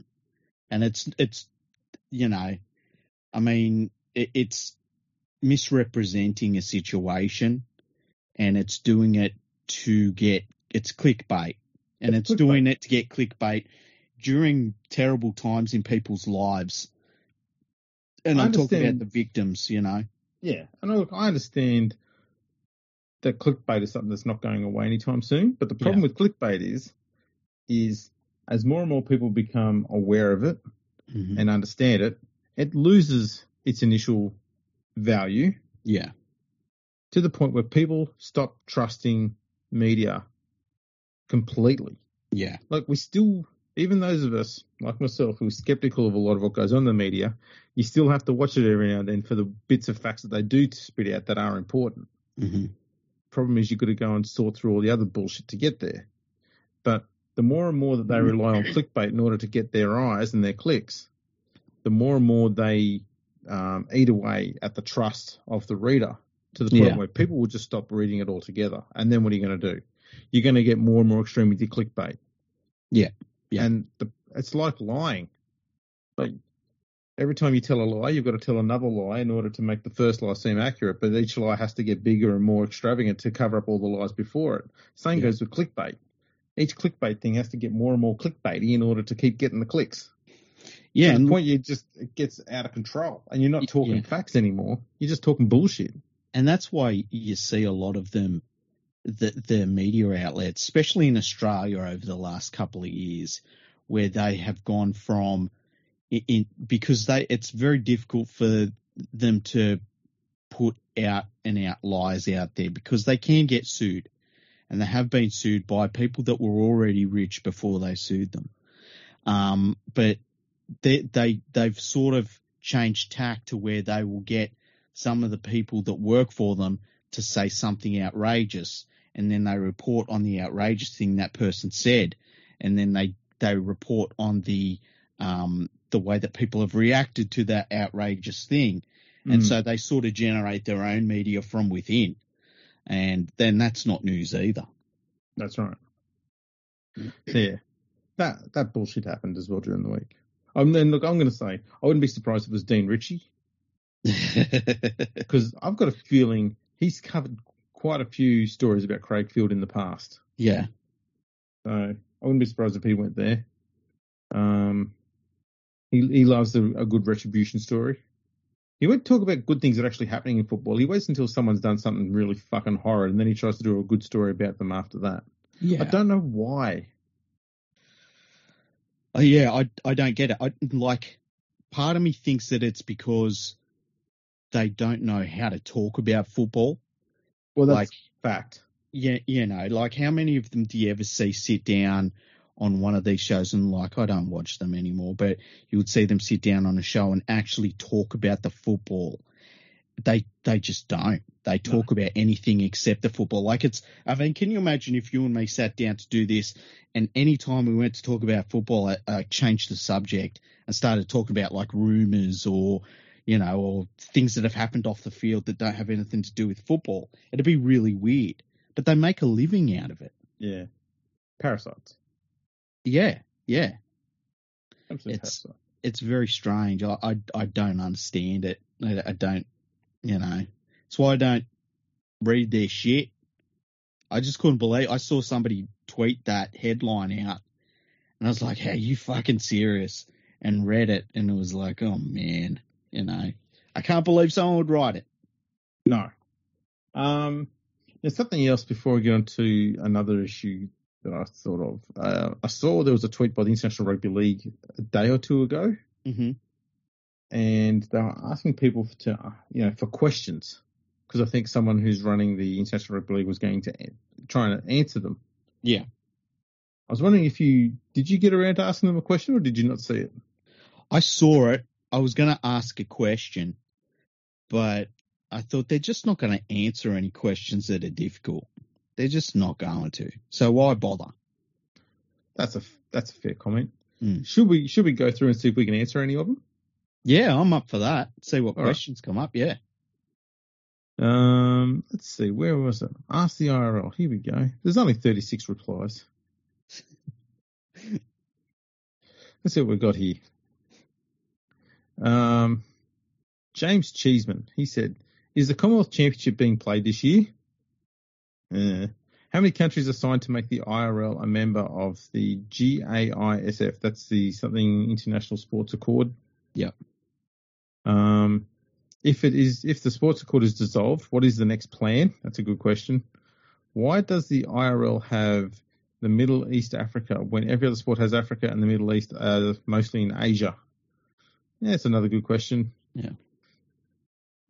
S2: and it's it's you know, I mean it, it's misrepresenting a situation, and it's doing it to get it's clickbait, and
S1: It's
S2: it's, doing it to get clickbait during terrible times in people's lives. And
S1: I
S2: I'm talking about the victims, you know.
S1: Yeah, and look, I understand that clickbait is something that's not going away anytime soon. But the problem with clickbait is, is as more and more people become aware of it
S2: Mhm.
S1: and understand it, it loses its initial value
S2: Yeah,
S1: to the point where people stop trusting media completely.
S2: yeah,
S1: Like we still, even those of us like myself who are skeptical of a lot of what goes on in the media, you still have to watch it every now and then for the bits of facts that they do spit out that are important.
S2: hmm
S1: problem is you've got to go and sort through all the other bullshit to get there. But the more and more that they rely on clickbait in order to get their eyes and their clicks, the more and more they um, eat away at the trust of the reader to the point
S2: Yeah.
S1: where people will just stop reading it altogether. And then what are you going to do? You're going to get more and more extreme with your clickbait.
S2: Yeah. Yeah.
S1: And the, it's like lying. Like every time you tell a lie, you've got to tell another lie in order to make the first lie seem accurate. But each lie has to get bigger and more extravagant to cover up all the lies before it. Same
S2: Yeah.
S1: goes with clickbait. Each clickbait thing has to get more and more clickbaity in order to keep getting the clicks.
S2: Yeah.
S1: to the
S2: And,
S1: point you just it gets out of control, and you're not talking
S2: yeah.
S1: facts anymore. You're just talking bullshit.
S2: and that's why you see a lot of them, the, the media outlets, especially in Australia over the last couple of years, where they have gone from in, in because they it's very difficult for them to put out and out lies out there because they can get sued, and they have been sued by people that were already rich before they sued them. Um, but they they they've sort of changed tack to where they will get some of the people that work for them to say something outrageous and then they report on the outrageous thing that person said and then they they report on the um the way that people have reacted to that outrageous thing and
S1: Mm.
S2: so they sort of generate their own media from within and then that's not news either
S1: That's right. Yeah, that that bullshit happened as well during the week. Um, then look, I'm going to say I wouldn't be surprised if it was Dean Ritchie because I've got a feeling he's covered quite a few stories about Craig Field in the past.
S2: yeah
S1: So I wouldn't be surprised if he went there. Um, he he loves a, a good retribution story. He won't talk about good things that are actually happening in football. He waits until someone's done something really fucking horrid, and then he tries to do a good story about them after that.
S2: yeah
S1: I don't know why.
S2: Oh, yeah, I I don't get it. I like part of me thinks that it's because they don't know how to talk about football.
S1: Well, that's
S2: Like-
S1: fact.
S2: Yeah, you know, like how many of them do you ever see sit down on one of these shows and like I don't watch them anymore, but you would see them sit down on a show and actually talk about the football. They they just don't. They talk about anything except the football. Like it's I mean, can you imagine if you and me sat down to do this and any time we went to talk about football, I, I changed the subject and started talking about like rumors or you know, or things that have happened off the field that don't have anything to do with football. It'd be really weird. But they make a living out of it.
S1: Yeah. Parasites.
S2: Yeah, yeah.
S1: Absolute
S2: It's-. It's very strange. I I, I don't understand it. I, I don't, you know. That's why I don't read their shit. I just couldn't believe. I saw somebody tweet that headline out, and I was like, "Hey, you fucking serious?" And read it, and it was like, "Oh man, you know, I can't believe someone would write it."
S1: No. Um, there's something else before we get on to another issue that I thought of. Uh, I saw there was a tweet by the International Rugby League a day or two ago,
S2: hmm
S1: and they were asking people to, uh, you know, for questions because I think someone who's running the International Rugby League was going to try and answer them.
S2: Yeah.
S1: I was wondering if you did you get around to asking them a question or did you not see it?
S2: I saw it. I was going to ask a question, but I thought they're just not going to answer any questions that are difficult. They're just not going to. So why bother?
S1: That's a that's a fair comment.
S2: Mm.
S1: Should we should we go through and see if we can answer any of them?
S2: Yeah, I'm up for that. See what
S1: All right.
S2: questions come up. Yeah.
S1: Um, let's see, where was it? Ask the IRL. Here we go. There's only 36 replies. let's see what we've got here. Um, James Cheeseman, he said, "Is the Commonwealth Championship being played this year?" Yeah. How many countries are signed to make the IRL a member of the GAISF? That's the something International Sports Accord.
S2: Yep.
S1: Um, if it is, if the sports accord is dissolved, what is the next plan? That's a good question. Why does the IRL have the Middle East Africa when every other sport has Africa and the Middle East are mostly in Asia? Yeah, it's another good question.
S2: Yeah.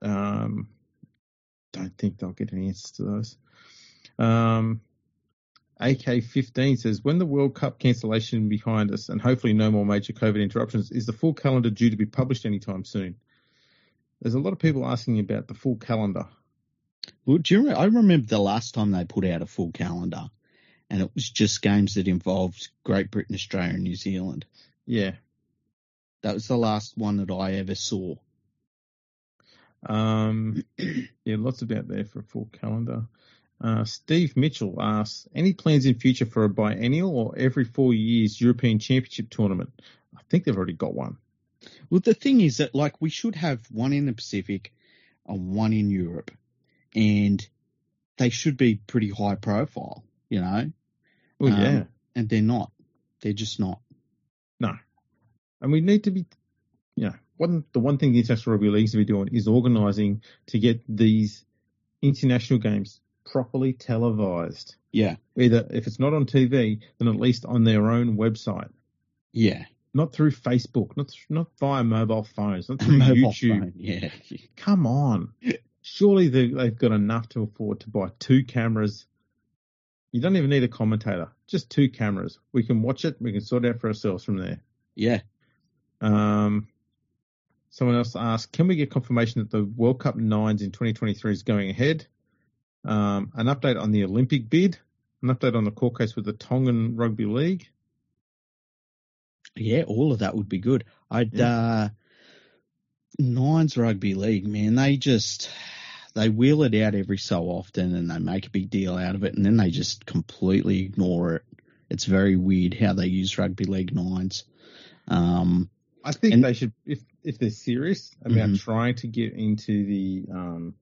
S1: Um, don't think they'll get any answers to those. Um, AK15 says, when the World Cup cancellation behind us and hopefully no more major COVID interruptions, is the full calendar due to be published anytime soon? There's a lot of people asking about the full calendar.
S2: Well, do you remember, I remember the last time they put out a full calendar, and it was just games that involved Great Britain, Australia, and New Zealand.
S1: Yeah.
S2: That was the last one that I ever saw.
S1: Um, yeah, lots about there for a full calendar. Uh, Steve Mitchell asks, any plans in future for a biennial or every four years European Championship tournament? I think they've already got one.
S2: Well, the thing is that like we should have one in the Pacific and one in Europe, and they should be pretty high profile, you know.
S1: Well,
S2: Um,
S1: yeah,
S2: and they're not. They're just not.
S1: no, and we need to be, you know, one the one thing the international rugby leagues to be doing is organising to get these international games properly televised.
S2: Yeah,
S1: Either if it's not on TV, then at least on their own website.
S2: yeah.
S1: Not through Facebook, not not via mobile phones, not through
S2: Mobile
S1: YouTube.
S2: phone, Yeah,
S1: Come on, surely they, they've got enough to afford to buy two cameras. You don't even need a commentator, just two cameras. We can watch it. We can sort it out for ourselves from there.
S2: yeah.
S1: Um, someone else asked, can we get confirmation that the World Cup nines in 2023 is going ahead? Um, an update on the Olympic bid, an update on the court case with the Tongan Rugby League.
S2: Yeah, all of that would be good. I'd uh Nines rugby league, man, they just they wheel it out every so often and they make a big deal out of it and then they just completely ignore it. It's very weird how they use rugby league nines. Um
S1: I think
S2: And-
S1: they should, if if they're serious about
S2: Mhm.
S1: trying to get into the um,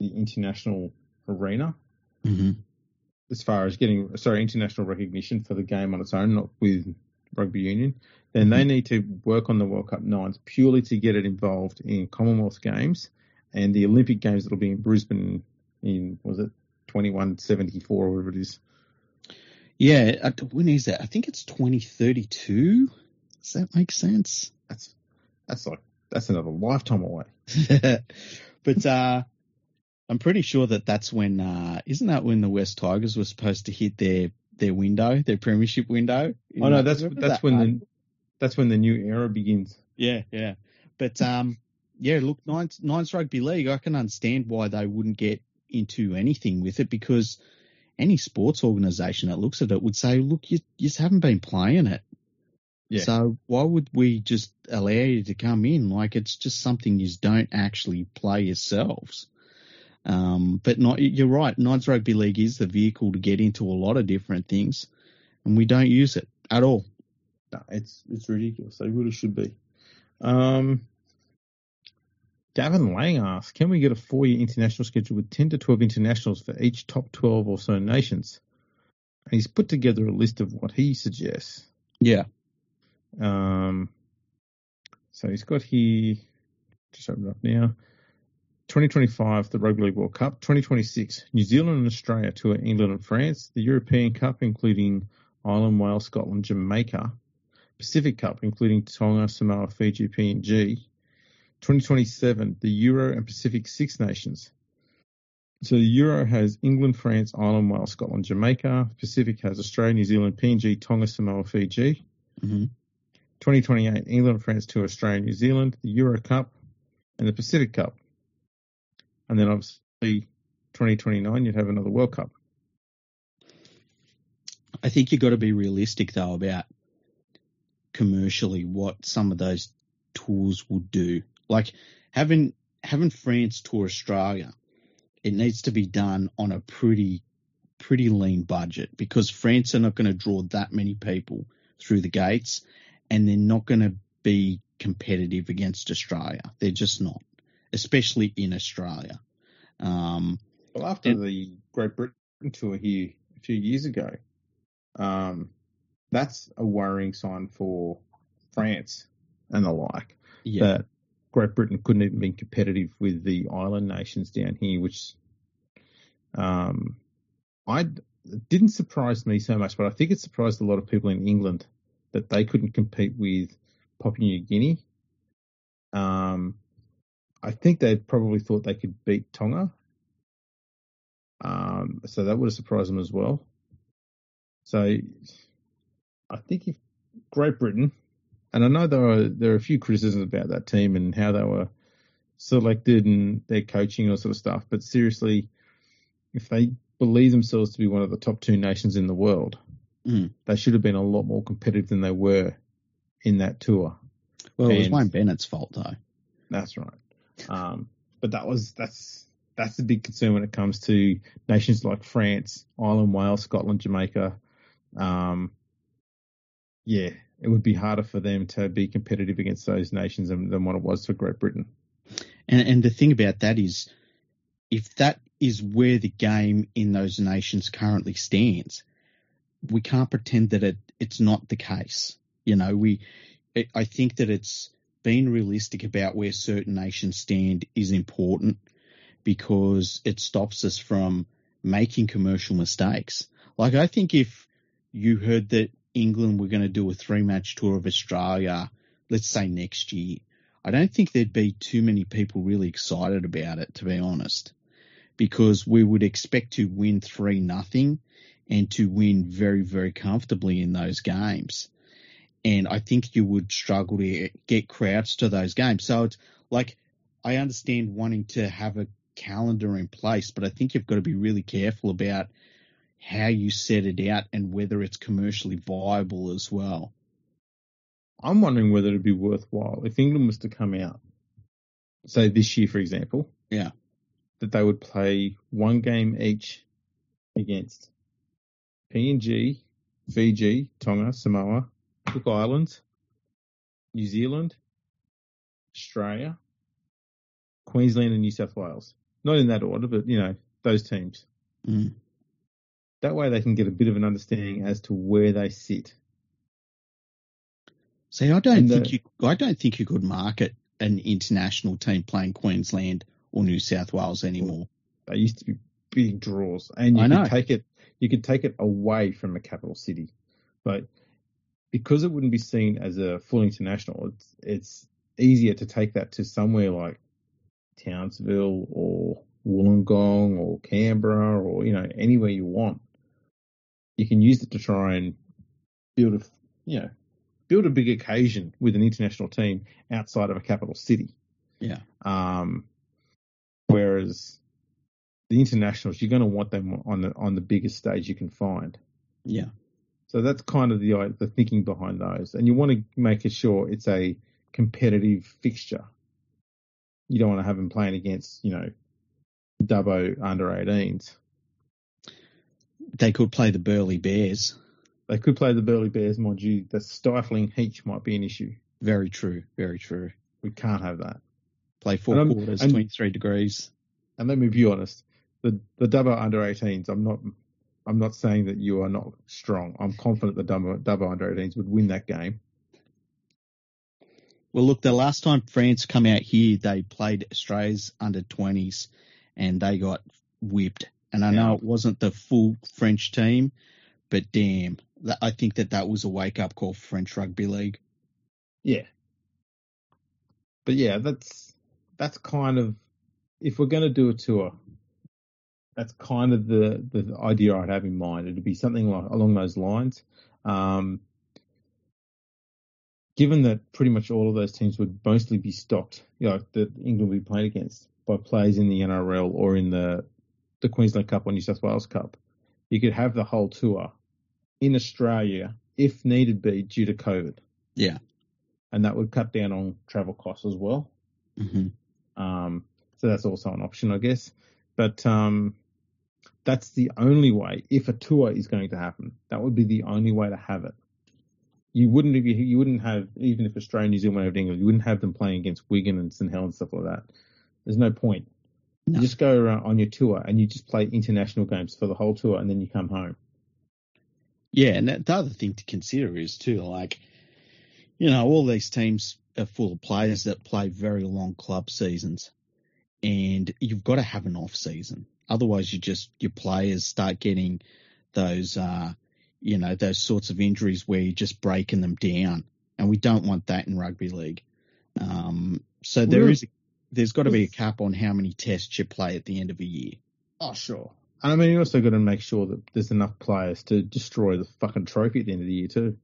S1: the international arena,
S2: mhm.
S1: as far as getting sorry international recognition for the game on its own, not with rugby union, then they need to work on the World Cup nines purely to get it involved in Commonwealth games and the Olympic games that'll be in Brisbane in was it twenty one seventy four or whatever it is.
S2: Yeah, uh, when is that? I think it's 2032. Does that make sense?
S1: That's that's like that's another lifetime away.
S2: but uh, I'm pretty sure that that's when uh, isn't that when the Wests Tigers were supposed to hit their their window, their premiership window?
S1: Oh no, that's that's
S2: that
S1: when
S2: one?
S1: the that's when the new era begins.
S2: yeah yeah. But um, yeah, look, Nines Nines Rugby League, I can understand why they wouldn't get into anything with it because any sports organisation that looks at it would say, look, you you just haven't been playing it.
S1: Yeah.
S2: So why would we just allow you to come in? Like it's just something you don't actually play yourselves. Um, but not, you're right. Nines Rugby League is the vehicle to get into a lot of different things, and we don't use it at all.
S1: No, it's it's ridiculous. They really should be. Um, Gavin Lang asks, can we get a four-year international schedule with 10 to 12 internationals for each top 12 or so nations? And he's put together a list of what he suggests.
S2: Yeah.
S1: Um, so he's got here, just open it up now. 2025, the Rugby League World Cup. 2026, New Zealand and Australia tour England and France. The European Cup, including Ireland, Wales, Scotland, Jamaica. Pacific Cup, including Tonga, Samoa, Fiji, PNG. 2027, the Euro and Pacific Six Nations. So the Euro has England, France, Ireland, Wales, Scotland, Jamaica. Pacific has Australia, New Zealand, PNG, Tonga, Samoa, Fiji.
S2: hmm
S1: 2028, England, France to Australia, New Zealand, the Euro Cup, and the Pacific Cup. And then obviously 2029, you'd have another World Cup.
S2: I think you've got to be realistic though about commercially what some of those tours would do. Like having having France tour Australia, it needs to be done on a pretty pretty lean budget because France are not going to draw that many people through the gates, and they're not going to be competitive against Australia. They're just not, especially in Australia. Um,
S1: Well, after and, the Great Britain tour here a few years ago, um, that's a worrying sign for France and the like. Yeah. That Great Britain couldn't even be competitive with the island nations down here, which um, I didn't surprise me so much, but I think it surprised a lot of people in England that they couldn't compete with Papua New Guinea. Um, I think they probably thought they could beat Tonga. Um, so that would have surprised them as well. So I think if Great Britain, and I know there are there are a few criticisms about that team and how they were selected and their coaching and all sort of stuff, but seriously, if they believe themselves to be one of the top two nations in the world,
S2: mm.
S1: they should have been a lot more competitive than they were in that tour.
S2: Well, and it was Wayne Bennett's fault though.
S1: That's right. Um, but that was that's that's the big concern when it comes to nations like France, Ireland, Wales, Scotland, Jamaica. Um, yeah, it would be harder for them to be competitive against those nations than, than what it was for Great Britain.
S2: And, and the thing about that is, if that is where the game in those nations currently stands, we can't pretend that it, it's not the case. You know, we, I think that it's being realistic about where certain nations stand is important because it stops us from making commercial mistakes. Like I think if you heard that England were going to do a three match tour of Australia, let's say next year, I don't think there'd be too many people really excited about it, to be honest, because we would expect to win three nothing and to win very, very comfortably in those games. And I think you would struggle to get crowds to those games. So it's like, I understand wanting to have a calendar in place, but I think you've got to be really careful about how you set it out and whether it's commercially viable as well.
S1: I'm wondering whether it'd be worthwhile if England was to come out, say this year, for example.
S2: Yeah.
S1: That they would play one game each against PNG, Fiji, Tonga, Samoa, Cook Islands, New Zealand, Australia, Queensland, and New South Wales. Not in that order, but you know those teams.
S2: Mm.
S1: That way, they can get a bit of an understanding as to where they sit.
S2: See, I don't and think the, you. I don't think you could market an international team playing Queensland or New South Wales anymore.
S1: They used to be big draws, and you I could know. take it. You could take it away from a capital city, but because it wouldn't be seen as a full international, it's it's easier to take that to somewhere like Townsville or Wollongong or Canberra or you know anywhere you want. You can use it to try and build a you know build a big occasion with an international team outside of a capital city.
S2: Yeah.
S1: Um, whereas the internationals, you're going to want them on the on the biggest stage you can find.
S2: Yeah.
S1: So that's kind of the the thinking behind those, and you want to make sure it's a competitive fixture. You don't want to have them playing against, you know, Dubbo under 18s.
S2: They could play the Burleigh Bears.
S1: They could play the Burleigh Bears, mind you. The stifling heat might be an issue.
S2: Very true. Very true.
S1: We can't have that.
S2: Play four and quarters, and, 23 degrees.
S1: And let me be honest. The the Dubbo under 18s, I'm not I'm not saying that you are not strong. I'm confident the Dubbo, under 18s would win that game.
S2: Well, look, the last time France come out here, they played Australia's under 20s and they got whipped. And I know it wasn't the full French team, but damn, I think that that was a wake up call for French rugby league.
S1: Yeah. But yeah, that's that's kind of if we're going to do a tour, that's kind of the the idea I'd have in mind. It'd be something like along those lines. Um, given that pretty much all of those teams would mostly be stocked, you know, that England would be playing against by players in the NRL or in the the Queensland Cup or New South Wales Cup, you could have the whole tour in Australia if needed be due to COVID.
S2: Yeah,
S1: and that would cut down on travel costs as well.
S2: Mm-hmm.
S1: Um, so that's also an option, I guess. But um, that's the only way. If a tour is going to happen, that would be the only way to have it. You wouldn't have, you wouldn't have even if Australia, New Zealand, went over to England, you wouldn't have them playing against Wigan and St Helens stuff like that. There's no point. You just go around on your tour and you just play international games for the whole tour and then you come home.
S2: Yeah, and the other thing to consider is too, like, you know, all these teams are full of players that play very long club seasons, and you've got to have an off season. Otherwise, you just your players start getting those, uh, you know, those sorts of injuries where you're just breaking them down, and we don't want that in rugby league. Um, so there is, there's got to be a cap on how many tests you play at the end of a year.
S1: Oh, sure. And I mean, you also got to make sure that there's enough players to destroy the fucking trophy at the end of the year too.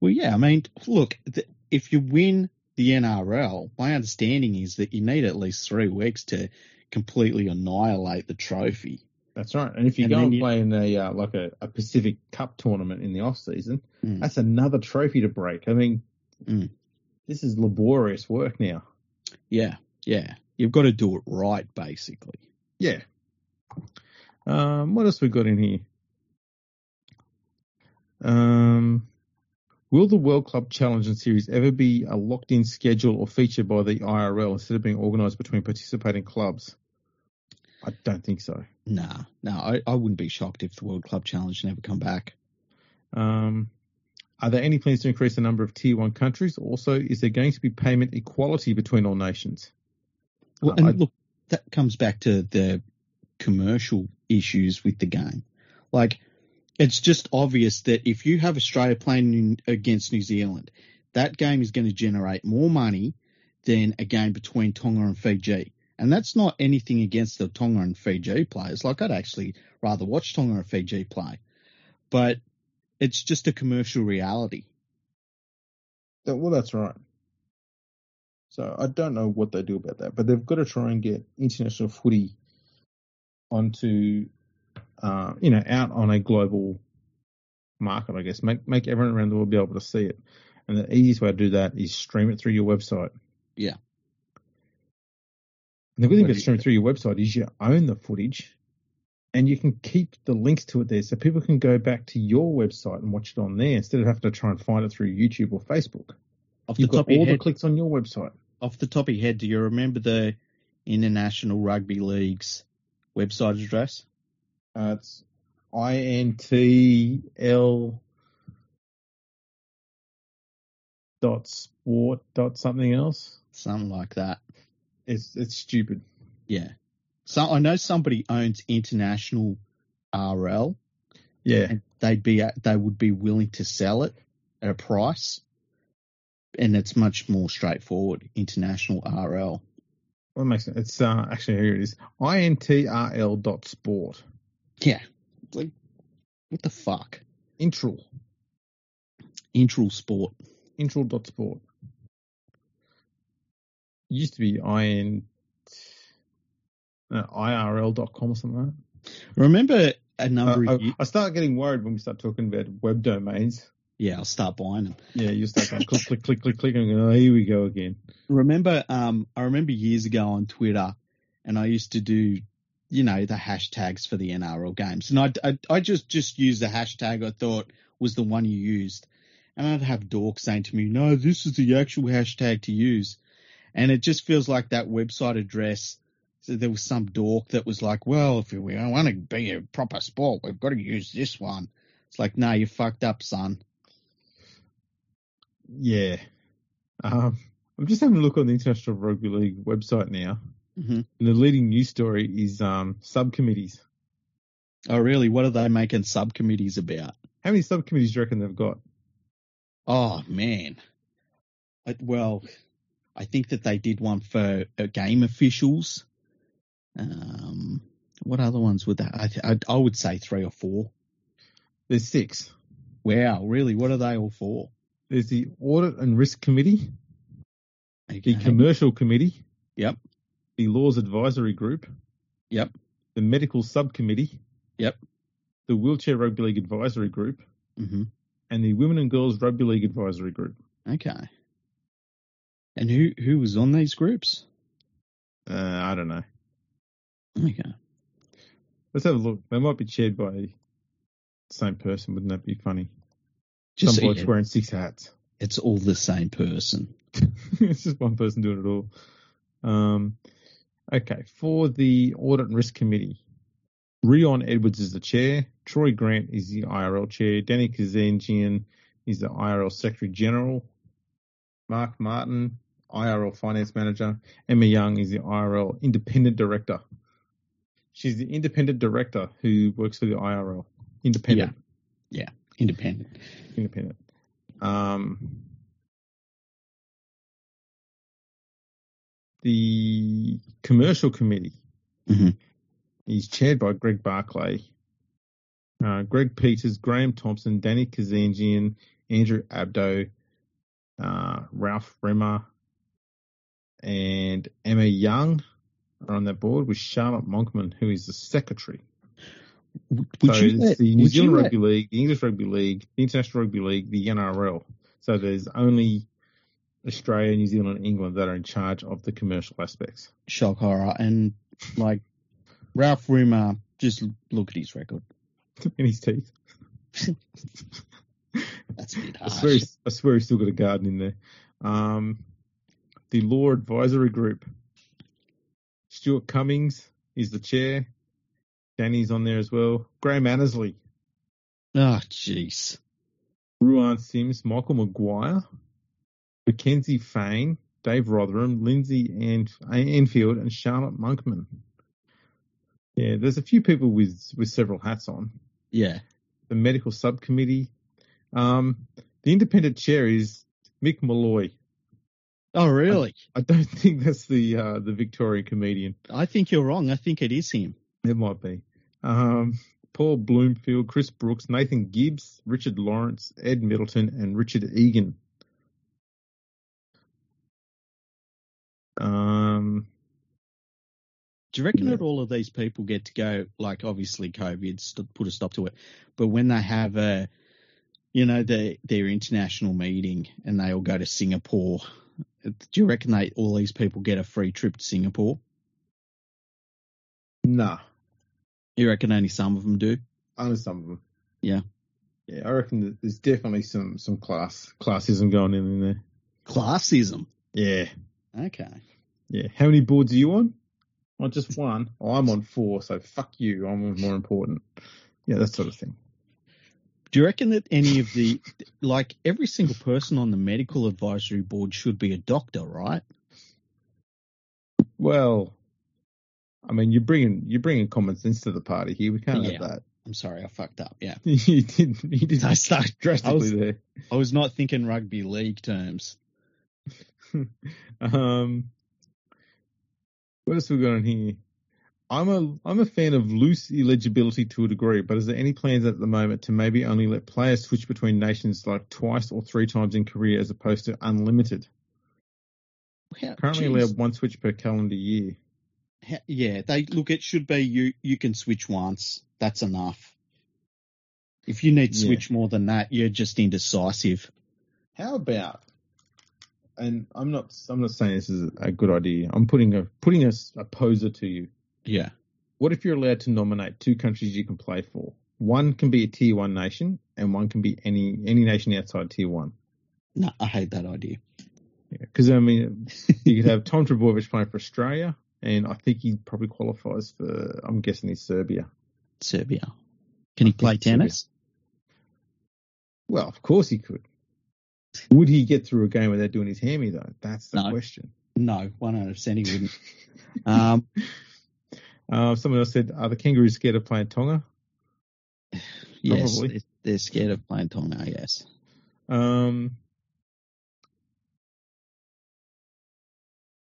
S2: Well, yeah, I mean, look, th- if you win the NRL, my understanding is that you need at least three weeks to completely annihilate the trophy.
S1: That's right. And if you
S2: And
S1: go and
S2: you-
S1: play in a uh, like a, a Pacific Cup tournament in the off season,
S2: Mm.
S1: that's another trophy to break. I mean,
S2: Mm.
S1: this is laborious work now.
S2: Yeah, yeah, you've got to do it right, basically.
S1: Yeah. Um, what else we got in here? Um, will the World Club Challenge and Series ever be a locked-in schedule or featured by the IRL instead of being organised between participating clubs? I don't think so.
S2: Nah, no, I, I wouldn't be shocked if the World Club Challenge never come back.
S1: Um, are there any plans to increase the number of Tier One countries? Also, is there going to be payment equality between all nations?
S2: Well,
S1: Uh,
S2: and
S1: I-
S2: look, that comes back to the commercial issues with the game. Like, it's just obvious that if you have Australia playing in, against New Zealand, that game is going to generate more money than a game between Tonga and Fiji. And that's not anything against the Tonga and Fiji players. Like, I'd actually rather watch Tonga and Fiji play. But it's just a commercial reality.
S1: Well, that's right. So I don't know what they do about that, but they've got to try and get international footy onto, uh, you know, out on a global market. I guess make make everyone around the world be able to see it, and the easiest way to do that is stream it through your website.
S2: Yeah.
S1: And the good thing about streaming through your website is you own the footage, and you can keep the links to it there, so people can go back to your website and watch it on there instead of having to try and find it through YouTube or Facebook.
S2: Off
S1: You've
S2: the top
S1: got
S2: of your
S1: all the
S2: head,
S1: clicks on your website.
S2: off the top of your head, do you remember the International Rugby League's website address?
S1: Uh, it's intl dot sport dot something else.
S2: Something like that.
S1: It's it's stupid.
S2: Yeah. So I know somebody owns International RL,
S1: Yeah,
S2: and they'd be they would be willing to sell it at a price, and it's much more straightforward. International RL.
S1: what makes it? It's uh, actually here it is. intrl dot sport.
S2: Yeah. It's like what the fuck?
S1: Intral
S2: Intral Sport.
S1: intral dot sport. It used to be in uh, irl dot com or something like that.
S2: Remember a number
S1: Uh,
S2: of years?
S1: I, I start getting worried when we start talking about web domains.
S2: Yeah, I'll start buying them.
S1: Yeah, you start going click, click, click, click, click, and go, oh, here we go again.
S2: remember um I remember years ago on Twitter and I used to do you know the hashtags for the NRL games and I I, I just just used the hashtag I thought was the one you used and I'd have dorks saying to me no this is the actual hashtag to use and it just feels like that website address so there was some dork that was like well if we want to be a proper sport we've got to use this one it's like no you fucked up son
S1: Yeah. Um, I'm just having a look on the International Rugby League website now.
S2: hmm
S1: And the leading news story is um, subcommittees.
S2: oh really what are they making subcommittees about
S1: How many subcommittees do you reckon they've got?
S2: Oh man. I, well, I think that they did one for uh, game officials. Um, what other ones would that? I, th- I, I would say three or four.
S1: There's six.
S2: Wow, really? What are they all for?
S1: There's the Audit and Risk Committee, the Commercial Committee,
S2: Yep.
S1: the Laws Advisory Group,
S2: Yep.
S1: the Medical Subcommittee,
S2: Yep.
S1: the Wheelchair Rugby League Advisory Group,
S2: hmm
S1: and the Women and Girls Rugby League Advisory Group.
S2: Okay. And who who was on these groups?
S1: Uh, I don't know.
S2: Okay.
S1: Let's have a look. They might be chaired by the same person. Wouldn't that be funny?
S2: Just
S1: Some
S2: so
S1: blokes wearing six hats.
S2: it's all the same person.
S1: it's just one person doing it all. Um, Okay, for the Audit and Risk Committee, Rion Edwards is the chair, Troy Grant is the IRL chair, Danny Kazandjian is the IRL Secretary General, Mark Martin, IRL Finance Manager, Emma Young is the IRL Independent Director. She's the independent director who works for the IRL. Independent. Yeah, yeah.
S2: independent.
S1: Independent. Um, the commercial committee
S2: Mhm.
S1: is chaired by Greg Barclay, uh, Greg Peters, Graham Thompson, Danny Kazandjian, Andrew Abdo, uh, Ralph Rimmer, and Emma Young are on that board with Charlotte Monkman, who is the secretary.
S2: Would
S1: so
S2: you let,
S1: the New Zealand
S2: let-
S1: Rugby League, the English Rugby League, the International Rugby League, the NRL. So there's only Australia, New Zealand, and England that are in charge of the commercial aspects.
S2: shock horror and like Ralph Rimmer, just look at his record.
S1: in his teeth.
S2: That's a bit
S1: I
S2: harsh.
S1: swear, he's, I swear he's still got a garden in there. Um, the Law Advisory Group. Stuart Cummings is the chair. Danny's on there as well. Graham Annesley,
S2: Oh, jeez.
S1: Ruan Sims, Michael Maguire, Mackenzie Fain, Dave Rotherham, Lindsay Anf- Anfield, and Charlotte Monkman. Yeah, there's a few people with, with several hats on.
S2: Yeah.
S1: The medical subcommittee. Um, the independent chair is Mick Molloy.
S2: Oh, really?
S1: I don't think that's the uh, the Victorian comedian.
S2: I think you're wrong. I think it is him.
S1: It might be. Um, Paul Bloomfield, Chris Brooks, Nathan Gibbs, Richard Lawrence, Ed Middleton, and Richard Egan. Um,
S2: Do you reckon
S1: Yeah.
S2: that all of these people get to go? Like, obviously, COVID put a stop to it, but when they have a, you know, their their international meeting and they all go to Singapore, do you reckon they all these people get a free trip to Singapore?
S1: nah,
S2: You reckon only some of them do?
S1: only some of them.
S2: Yeah.
S1: yeah. I reckon that there's definitely some some class classism going in, in there.
S2: Classism.
S1: Yeah,
S2: Okay.
S1: yeah. How many boards are you on? On just one. Oh, I'm on four, so fuck you. I'm more important. Yeah, that sort of thing.
S2: Do you reckon that any of the, like, every single person on the medical advisory board should be a doctor, right?
S1: Well, I mean, you're bringing you're bringing common sense to the party here. We can't
S2: Yeah.
S1: have that.
S2: I'm sorry, I fucked up. Yeah.
S1: you did you did
S2: I started-
S1: drastically
S2: I was-
S1: there.
S2: I was not thinking rugby league terms.
S1: um, what else have we got on here? I'm a I'm a fan of loose eligibility to a degree, but is there any plans at the moment to maybe only let players switch between nations like twice or three times in career as opposed to unlimited?
S2: How-
S1: Currently
S2: geez.
S1: allowed one switch per calendar year.
S2: Ha- Yeah, they look. It should be you. You can switch once. That's enough. If you need to
S1: Yeah.
S2: switch more than that, you're just indecisive.
S1: How about? And I'm not I'm not saying this is a good idea. I'm putting a putting a, a poser to you.
S2: Yeah,
S1: What if you're allowed to nominate two countries you can play for? One can be a tier one nation, and one can be any any nation outside tier one.
S2: no, I hate that idea.
S1: Because I mean, you could have Tom Trbojevic playing for Australia, and I think he probably qualifies for. I'm guessing he's Serbia.
S2: Serbia. Can he play
S1: think Serbia.
S2: tennis?
S1: Well, of course he could. Would he get through a game without doing his hammy though? That's the
S2: No.
S1: question.
S2: No, one hundred percent he wouldn't. um,
S1: Uh, someone else said, "Are the Kangaroos scared of playing Tonga?"
S2: yes,
S1: Probably.
S2: they're, scared of playing Tonga. Yes.
S1: Um,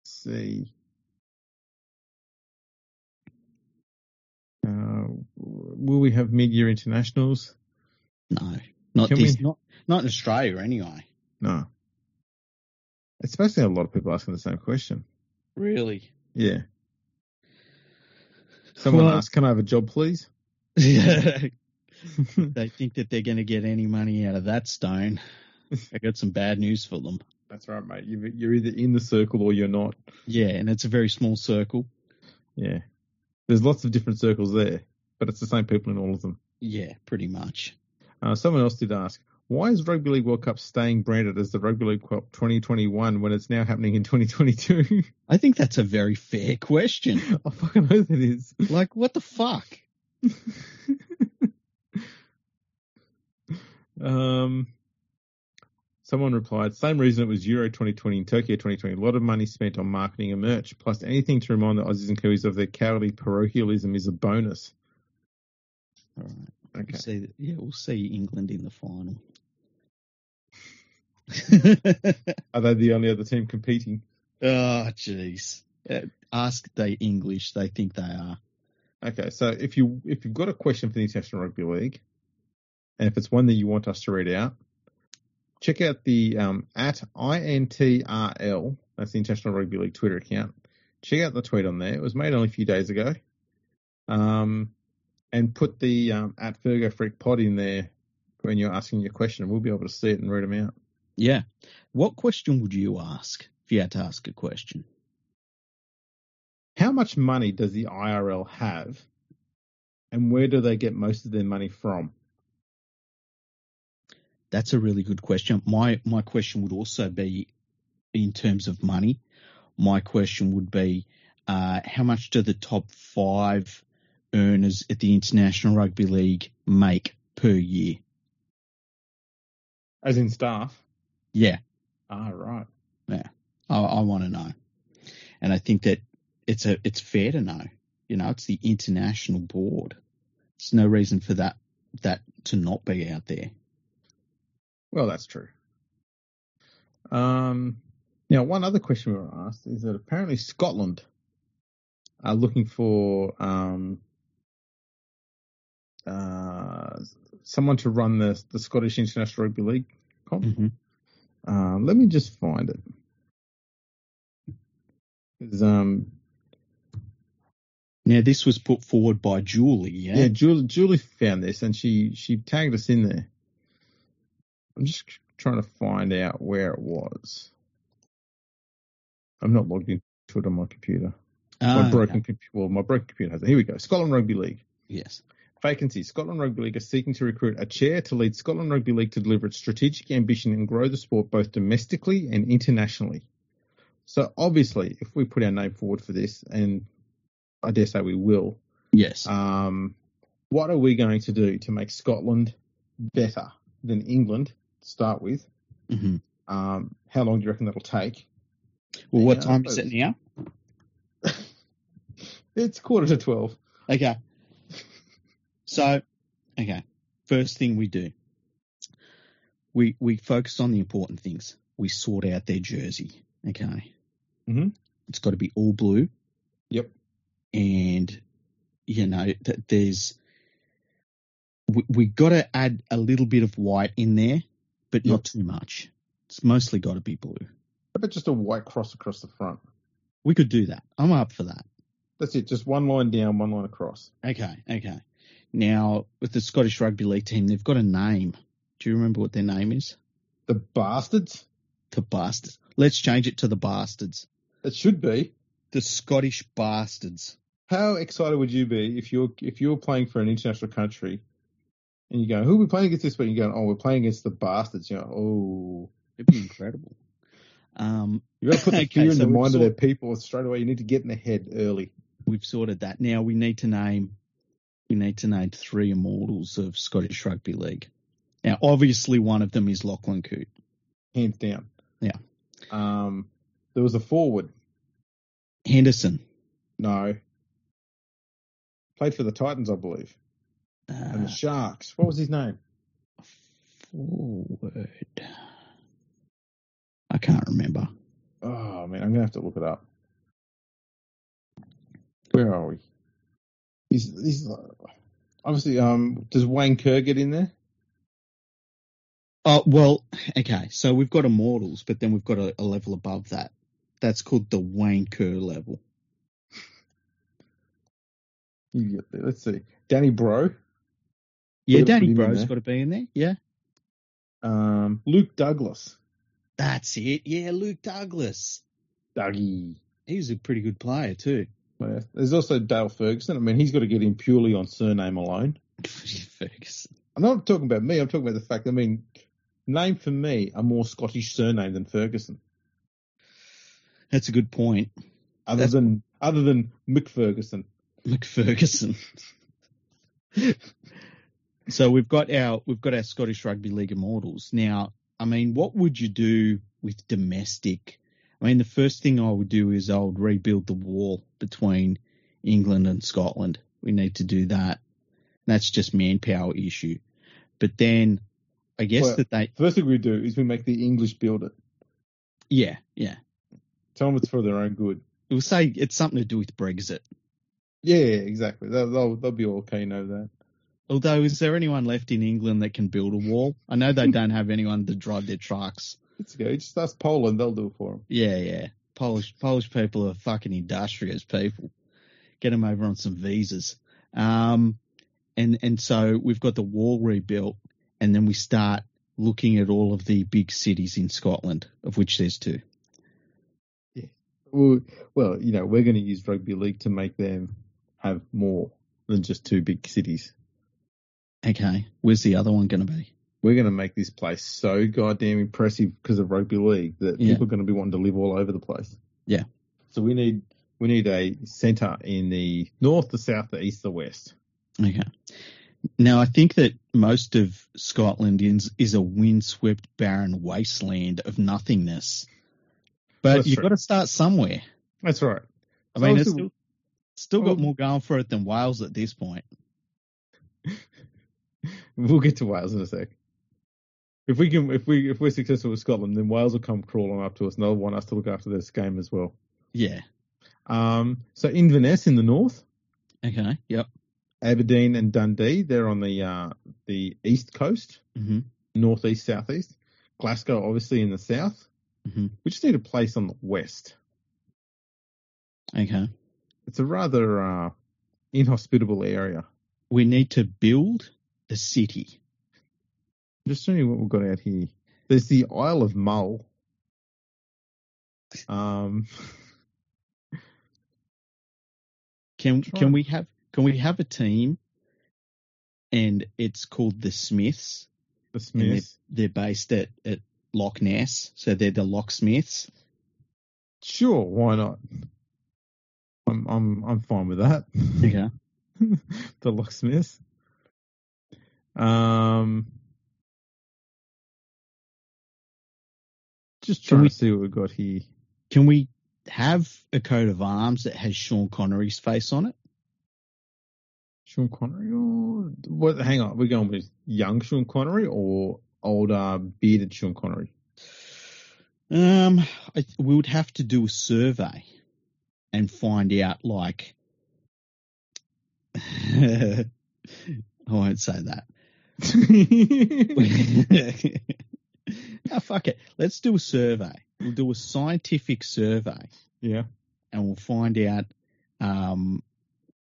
S1: let's see. Uh, will we have mid-year internationals?
S2: No, not
S1: Can
S2: this.
S1: we-
S2: Not not in Australia anyway.
S1: No. It's supposed to have a lot of people asking the same question.
S2: Really?
S1: Yeah. Someone
S2: Well-
S1: asked, "Can I have a job, please?"
S2: they think that they're going to get any money out of that stone. I got some bad news for them.
S1: That's right, mate. You're, you're either in the circle or you're not.
S2: Yeah, and it's a very small circle.
S1: Yeah. There's lots of different circles there, but it's the same people in all of them.
S2: Yeah, pretty much.
S1: Uh, someone else did ask, Why is Rugby League World Cup staying branded as the Rugby League Cup 2021 when it's now happening in 2022?
S2: I think that's a very fair question.
S1: I fucking hope it is.
S2: Like, what the fuck?
S1: um, someone replied, same reason it was Euro 2020 and Tokyo 2020. A lot of money spent on marketing and merch, plus anything to remind the Aussies and Kiwis of their cowardly parochialism is a bonus.
S2: All right.
S1: Okay.
S2: We'll see, yeah, we'll see England in the final.
S1: Are they the only other team competing?
S2: oh, jeez. Uh, ask they English. They think they are.
S1: Okay, so if you if you've got a question for the International Rugby League, and if it's one that you want us to read out, check out the um, at intrl. That's the International Rugby League Twitter account. Check out the tweet on there. It was made only a few days ago. Um, and put the um, at Fergo Freak Pod in there when you're asking your question, and we'll be able to see it and read them out.
S2: Yeah. What question would you ask if you had to ask a question?
S1: How much money does the IRL have, and where do they get most of their money from?
S2: That's a really good question. My my question would also be in terms of money. My question would be uh, how much do the top five earners at the International Rugby League make per year?
S1: As in staff?
S2: Yeah,
S1: Ah, right.
S2: I, I want to know, and I think that it's a it's fair to know. You know, it's the international board. There's no reason for that that to not be out there.
S1: Well, that's true. Um, now, one other question we were asked is that apparently Scotland are looking for um, uh, someone to run the the Scottish International Rugby League comp.
S2: Mhm.
S1: Um, let me just find it. um,
S2: Now, this was put forward by Julie. Yeah.
S1: yeah, Julie, Julie found this and she she tagged us in there. I'm just trying to find out where it was. I'm not logged into it on my computer.
S2: Ah,
S1: my broken computer. Well, my broken computer has it. Here we go. Scotland Rugby League.
S2: Yes.
S1: Vacancy. Scotland Rugby League are seeking to recruit a chair to lead Scotland Rugby League to deliver its strategic ambition and grow the sport both domestically and internationally. So obviously, if we put our name forward for this, and I dare say we will,
S2: Yes.
S1: um, what are we going to do to make Scotland better than England to start with?
S2: hmm
S1: Um, how long do you reckon that'll take?
S2: Well, what
S1: Yeah,
S2: time is it now?
S1: It's quarter to 12.
S2: Okay. So, okay. First thing we do, we we focus on the important things. We sort out their jersey. Okay.
S1: Mhm.
S2: It's got to be all blue,
S1: Yep.
S2: and you know th- there's we, we got to add a little bit of white in there, but
S1: Yep.
S2: not too much. It's mostly got to be blue.
S1: How about just a white cross across the front?
S2: We could do that. I'm up for that.
S1: That's it. Just one line down, one line across.
S2: Okay, okay. Now with the Scottish Rugby League team, they've got a name. Do you remember what their name is?
S1: The bastards.
S2: The Bastards. Let's change it to the Bastards.
S1: It should be.
S2: The Scottish Bastards.
S1: How excited would you be if you're if you're playing for an international country and you go, who are we playing against this week? You're going, oh, we're playing against the bastards. You know, oh,
S2: It'd be incredible. Um,
S1: You've got to put the
S2: Okay,
S1: fear in
S2: so
S1: the mind of
S2: sort-
S1: their people straight away. You need to get in the head early.
S2: we've sorted that. Now we need to name we need to name three immortals of Scottish Rugby League. Now, obviously, one of them is Lachlan Coote.
S1: hands down.
S2: Yeah.
S1: Um, there was a forward.
S2: Henderson.
S1: No. Played for the Titans, I believe, and
S2: Uh,
S1: the Sharks. What was his name?
S2: forward. I can't remember.
S1: Oh man, I'm gonna have to look it up. Where are we? He's he's obviously. Um, does Wayne Kerr get in there?
S2: Oh well, okay. So we've got immortals, but then we've got a, a level above that. That's called the Wayne Kerr level.
S1: There. Let's see. Danny Brough,
S2: Yeah, Danny
S1: Brough's
S2: got to be in there. Yeah,
S1: um, Luke Douglas,
S2: that's it. Yeah, Luke Douglas.
S1: Dougie.
S2: He was a pretty good player too.
S1: Yeah. There's also Dale Ferguson. I mean, he's got to get in purely on surname alone.
S2: Ferguson.
S1: I'm not talking about me. I'm talking about the fact. I mean, name for me a more Scottish surname than Ferguson,
S2: That's a good point.
S1: other
S2: That's-
S1: than other than McFerguson.
S2: McFerguson. so we've got our we've got our Scottish Rugby League immortals. Now, I mean, what would you do with domestic? I mean, the first thing I would do is I would rebuild the wall between England and Scotland. We need to do that. That's just manpower issue. But then I guess
S1: Well-
S2: that they
S1: First thing we do is we make the English build it.
S2: yeah, yeah.
S1: Tell them it's for their own good.
S2: We'll say it's something to do with Brexit.
S1: Yeah, exactly. They'll, they'll, they'll be all okay. Know that.
S2: Although, is there anyone left in England that can build a wall? I know they don't have anyone to drive their trucks.
S1: It's okay. Just ask Poland. They'll do it for them.
S2: Yeah, yeah. Polish Polish people are fucking industrious people. Get them over on some visas. Um, and and so we've got the wall rebuilt, and then we start looking at all of the big cities in Scotland, of which there's two.
S1: Well, well, you know, we're going to use rugby league to make them have more than just two big cities.
S2: Okay, where's the other one going to be?
S1: We're going to make this place so goddamn impressive because of rugby league that
S2: Yeah.
S1: people are going to be wanting to live all over the place.
S2: Yeah.
S1: So we need we need a centre in the north, the south, the east, the west.
S2: Okay. Now I think that most of Scotland is is a windswept, barren wasteland of nothingness. But
S1: That's
S2: you've got to start somewhere.
S1: That's right.
S2: I
S1: So
S2: mean, it's still, still got
S1: well-
S2: more going for it than Wales at this point.
S1: We'll get to Wales in a sec. If we can, if we if we're successful with Scotland, then Wales will come crawling up to us, and they'll want us to look after this game as well.
S2: Yeah.
S1: Um, so Inverness in the north,
S2: Okay. Yep.
S1: Aberdeen and Dundee, they're on the uh, the east coast,
S2: hmm
S1: northeast, southeast. Glasgow, obviously, in the south.
S2: Mhm.
S1: We just need a place on the west.
S2: Okay.
S1: It's a rather uh, inhospitable area.
S2: We need to build a city.
S1: Just showing you what we've got out here. There's the Isle of Mull. Um,
S2: Can can we have can we have a team? And it's called the Smiths.
S1: the
S2: and they're,
S1: Smiths.
S2: they're based at, at Loch Ness, so they're the locksmiths.
S1: Sure, why not? I'm I'm I'm fine with that.
S2: Okay.
S1: the locksmiths. Um, just trying
S2: we-
S1: to see what we've got here.
S2: Can we have a coat of arms that has Sean Connery's face on it?
S1: Sean Connery or what? Hang on, we're going with young Sean Connery or old uh, bearded Sean Connery.
S2: Um, I, we would have to do a survey and find out, like, I won't say that. oh, fuck it. Let's do a survey. We'll do a scientific survey
S1: yeah,
S2: and we'll find out um,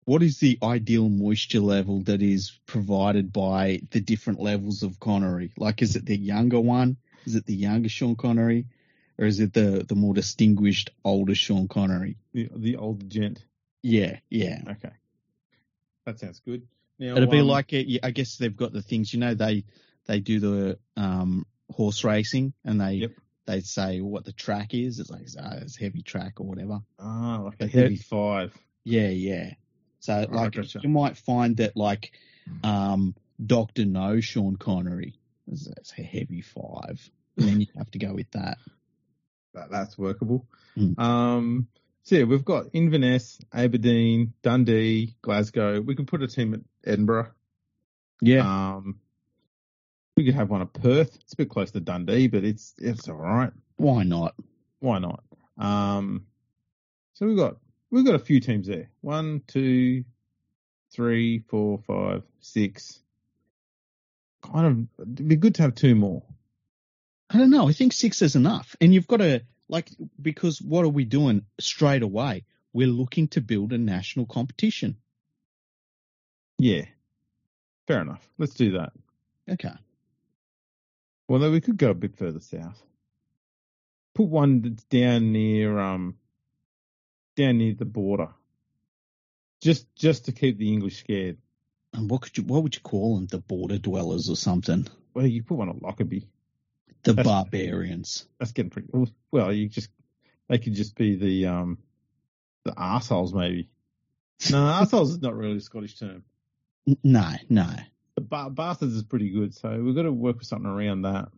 S2: what is the ideal moisture level that is provided by the different levels of Connery. Like, is it the younger one? Is it the younger Sean Connery? Or is it the, the more distinguished older Sean Connery?
S1: the the old gent.
S2: Yeah, yeah.
S1: Okay, that sounds good. Now,
S2: It'll be
S1: um,
S2: like, it, I guess they've got the things, you know, they they do the um, horse racing and they
S1: Yep.
S2: they say what the track is. It's like, oh, it's heavy track or whatever.
S1: ah, like a heavy five.
S2: Yeah, yeah. So like
S1: gotcha.
S2: you might find that like um Doctor No Sean Connery is that's a heavy five. And then you have to go with that.
S1: That, that's workable.
S2: Mm.
S1: Um, so yeah, we've got Inverness, Aberdeen, Dundee, Glasgow. We can put a team at Edinburgh.
S2: Yeah.
S1: Um, we could have one at Perth. It's a bit close to Dundee, but it's it's all right.
S2: Why not?
S1: Why not? Um, so we've got we've got a few teams there. One, two, three, four, five, six. Kind of, it'd be good to have two more.
S2: I don't know. I think six is enough. And you've got to like because what are we doing straight away? We're looking to build a national competition.
S1: Yeah, fair enough. Let's do that.
S2: Okay.
S1: Although we could go a bit further south. Put one that's down near um down near the border. Just just to keep the English scared.
S2: And what could you what would you call them? The border dwellers or something?
S1: Well, you put one at Lockerbie.
S2: The
S1: That's-
S2: barbarians.
S1: That's getting pretty. Well, you just they could just be the um the arseholes maybe. No, arseholes is not really a Scottish term.
S2: No, no.
S1: The ba- bastards is pretty good, so we've got to work with something around that.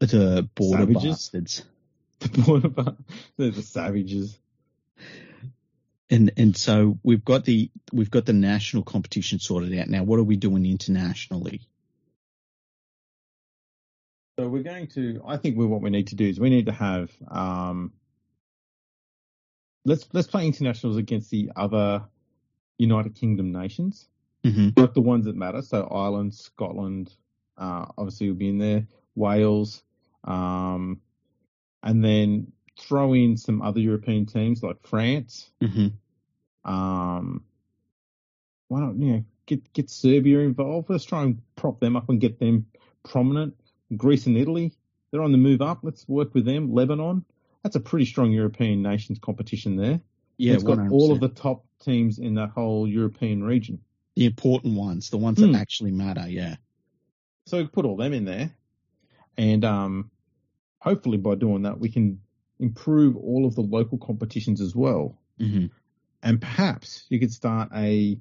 S2: The border
S1: Savages?
S2: bastards.
S1: The border bar- they're the savages.
S2: And and so we've got the we've got the national competition sorted out. Now what are we doing internationally?
S1: So we're going to. I think we what we need to do is we need to have. Um, let's let's play internationals against the other United Kingdom nations,
S2: Mm-hmm.
S1: like the ones that matter. So Ireland, Scotland, uh, obviously will be in there. Wales, um, and then throw in some other European teams like France.
S2: Mm-hmm.
S1: Um, why not you know get get Serbia involved? Let's try and prop them up and get them prominent. Greece and Italy, they're on the move up. Let's work with them. Lebanon, that's a pretty strong European nations competition there.
S2: Yeah,
S1: it's got
S2: 100%.
S1: all of the top teams in that whole European region.
S2: The important ones, the ones
S1: Hmm.
S2: that actually matter. Yeah.
S1: So put all them in there, and um, hopefully by doing that we can improve all of the local competitions as well.
S2: Mm-hmm.
S1: And perhaps you could start a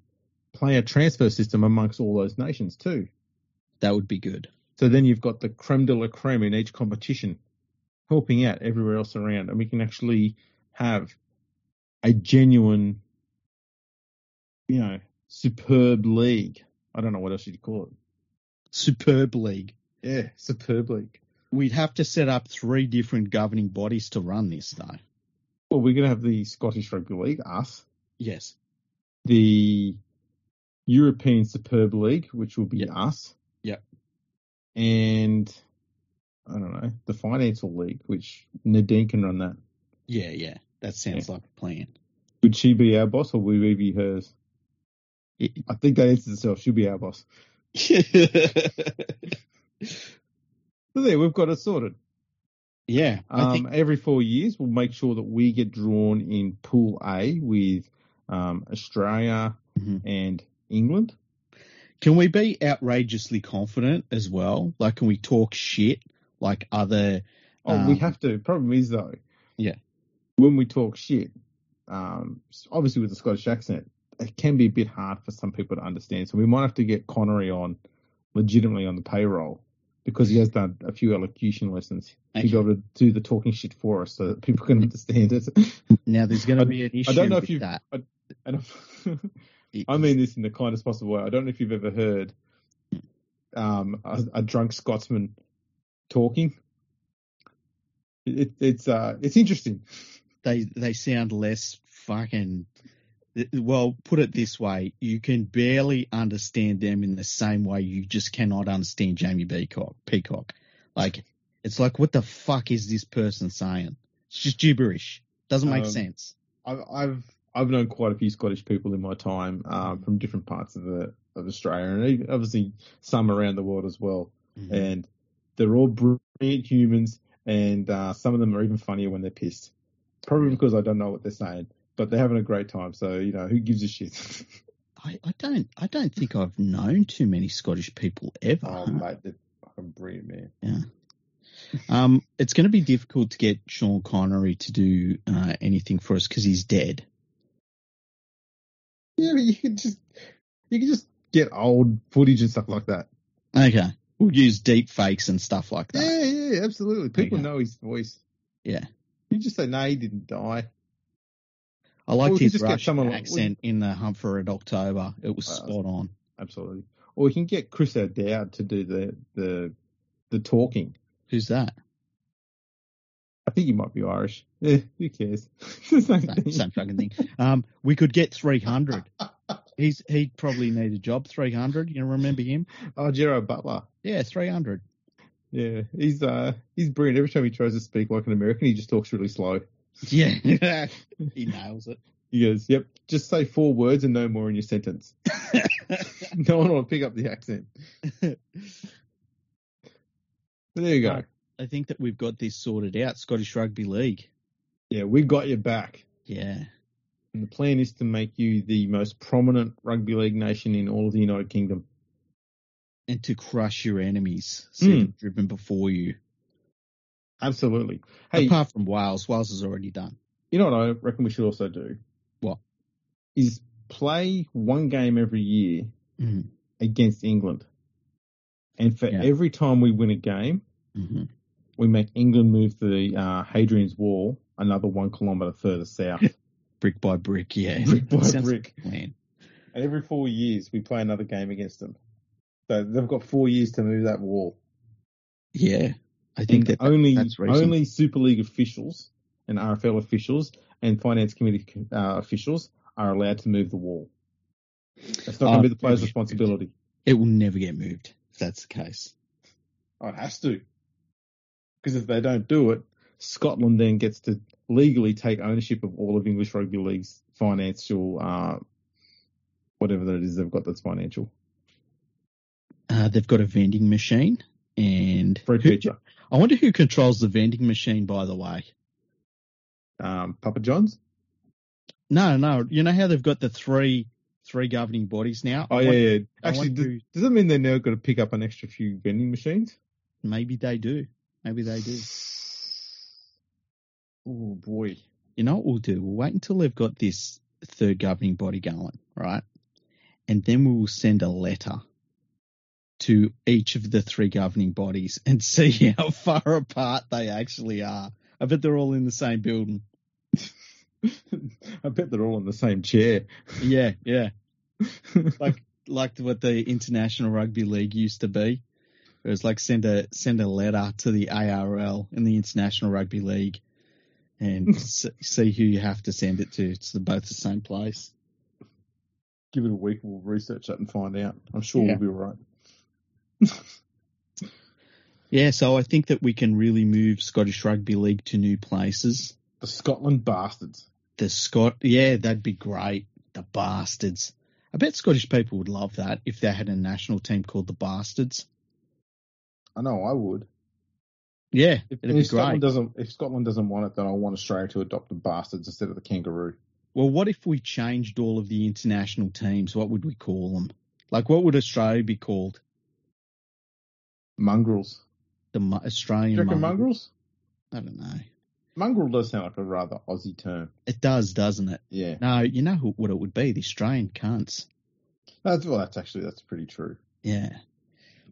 S1: player transfer system amongst all those nations too.
S2: That would be good.
S1: So then you've got the creme de la creme in each competition helping out everywhere else around, and we can actually have a genuine, you know, superb league. I don't know what else you'd call it.
S2: Superb league.
S1: Yeah, superb league.
S2: We'd have to set up three different governing bodies to run this, though.
S1: Well, we're going to have the Scottish Rugby League, us,
S2: Yes.
S1: the European Superb League, which will be
S2: Yep.
S1: us.
S2: Yep.
S1: And I don't know, the Financial League, which Nadine can run that.
S2: Yeah, yeah. That sounds like a plan.
S1: Would she be our boss or would we be hers? I think that answers itself. She'll be our boss. So there, we've got it sorted.
S2: yeah,
S1: Um,
S2: think
S1: every four years, we'll make sure that we get drawn in Pool A with um, Australia
S2: Mhm.
S1: and England.
S2: Can we be outrageously confident as well? Like, can we talk shit like other?
S1: Oh, we
S2: Um,
S1: have to. Problem is though,
S2: Yeah.
S1: when we talk shit, um, obviously with the Scottish accent, it can be a bit hard for some people to understand. So we might have to get Connery on legitimately on the payroll because he has done a few elocution lessons.
S2: Okay.
S1: He got to do the talking shit for us so that people can understand it.
S2: Now, there's going to be an issue
S1: I don't know if you. And I mean this in the kindest possible way. I don't know if you've ever heard um, a, a drunk Scotsman talking. It, it's uh, it's interesting.
S2: they they sound less fucking. Well, put it this way: you can barely understand them in the same way you just cannot understand Jamie Peacock. Peacock, like it's like, what the fuck is this person saying? It's just gibberish. Doesn't make
S1: Um,
S2: sense.
S1: I've I've I've known quite a few Scottish people in my time um, from different parts of the of Australia and obviously some around the world as well.
S2: Mhm.
S1: And they're all brilliant humans, and uh, some of them are even funnier when they're pissed. Probably because I don't know what they're saying, but they're having a great time. So you know, who gives a shit?
S2: I, I don't I don't think I've known too many Scottish people ever.
S1: oh mate, they're fucking brilliant, man. Yeah.
S2: Um, it's going to be difficult to get Sean Connery to do uh, anything for us because he's dead.
S1: Yeah, but you can just you can just get old footage and stuff like that.
S2: Okay, we'll use deep fakes and stuff like that.
S1: Yeah, yeah, absolutely. People
S2: Okay.
S1: know his voice.
S2: Yeah.
S1: You just say no, he didn't die.
S2: I
S1: we
S2: liked his Russian
S1: like-
S2: accent in the Hunt for Red October. It was
S1: Uh,
S2: spot on.
S1: Absolutely. Or we can get Chris O'Dowd to do the the the talking.
S2: Who's that?
S1: I think he might be Irish. Yeah, who cares? Same
S2: Same, same fucking thing. Um, we could get 300. He's he'd probably need a job. 300. You remember him?
S1: Oh, Gerard Butler.
S2: Yeah, 300.
S1: Yeah, he's uh he's brilliant. Every time he tries to speak like an American, he just talks really slow.
S2: Yeah, he nails it.
S1: He goes, "Yep, just say four words and no more in your sentence." no one will pick up the accent. But there you go.
S2: I think that we've got this sorted out. Scottish Rugby League.
S1: Yeah, we got your back.
S2: Yeah.
S1: And the plan is to make you the most prominent rugby league nation in all of the United Kingdom.
S2: and to crush your enemies,
S1: Mm.
S2: driven before you.
S1: Absolutely. Hey,
S2: Apart from Wales, Wales is already done.
S1: you know what I reckon we should also do?
S2: What?
S1: Is play one game every year
S2: Mm.
S1: against England. And for
S2: Yeah.
S1: every time we win a game,
S2: hmm
S1: we make England move the uh, Hadrian's Wall another one kilometre further south.
S2: Brick by brick, yeah.
S1: Brick by
S2: Sounds
S1: brick.
S2: like.
S1: And every four years, we play another game against them. So they've got four years to move that wall.
S2: Yeah, I think that
S1: only only Super League officials and RFL officials and finance committee uh, officials are allowed to move the wall. That's not going to be the player's
S2: yeah.
S1: responsibility.
S2: it will never get moved if that's the case.
S1: Oh, it has to. Because if they don't do it, Scotland then gets to legally take ownership of all of English Rugby League's financial, uh, whatever that is they've got that's financial.
S2: Uh, they've got a vending machine, and
S1: Fred
S2: who-
S1: Beecher,
S2: I wonder who controls the vending machine. By the way,
S1: um, Papa John's.
S2: no, no, you know how they've got the three three governing bodies now.
S1: Oh yeah,
S2: wonder-
S1: yeah. Actually, does,
S2: who-
S1: does that mean they're now got to pick up an extra few vending machines?
S2: maybe they do. Maybe they do.
S1: Oh boy.
S2: You know what we'll do? We'll wait until they've got this third governing body going, right? And then we will send a letter to each of the three governing bodies and see how far apart they actually are. I bet they're all in the same building.
S1: I bet they're all in the same chair.
S2: Yeah, yeah. Like like what the International Rugby League used to be. It was like send a send a letter to the ARL in the International Rugby League and s- see who you have to send it to. It's both the same place.
S1: Give it a week, we'll research that and find out. I'm sure
S2: Yeah.
S1: we'll be all right.
S2: Yeah, so I think that we can really move Scottish Rugby League to new places.
S1: The Scotland bastards.
S2: The Scot, yeah, that'd be great. The Bastards. I bet Scottish people would love that if they had a national team called the Bastards.
S1: I know I would.
S2: Yeah,
S1: If,
S2: it'd be
S1: Scotland
S2: great.
S1: doesn't, if Scotland doesn't want it, then I want Australia to adopt the bastards instead of the kangaroo.
S2: Well, what if we changed all of the international teams? What would we call them? Like, what would Australia be called?
S1: Mongrels.
S2: The
S1: Do
S2: Australian mongrel?
S1: mongrels?
S2: I don't know.
S1: Mongrel does sound like a rather Aussie term.
S2: It does, doesn't it?
S1: Yeah.
S2: No, you know who, what it would be? The Australian cunts.
S1: That's well. That's actually that's pretty true.
S2: Yeah.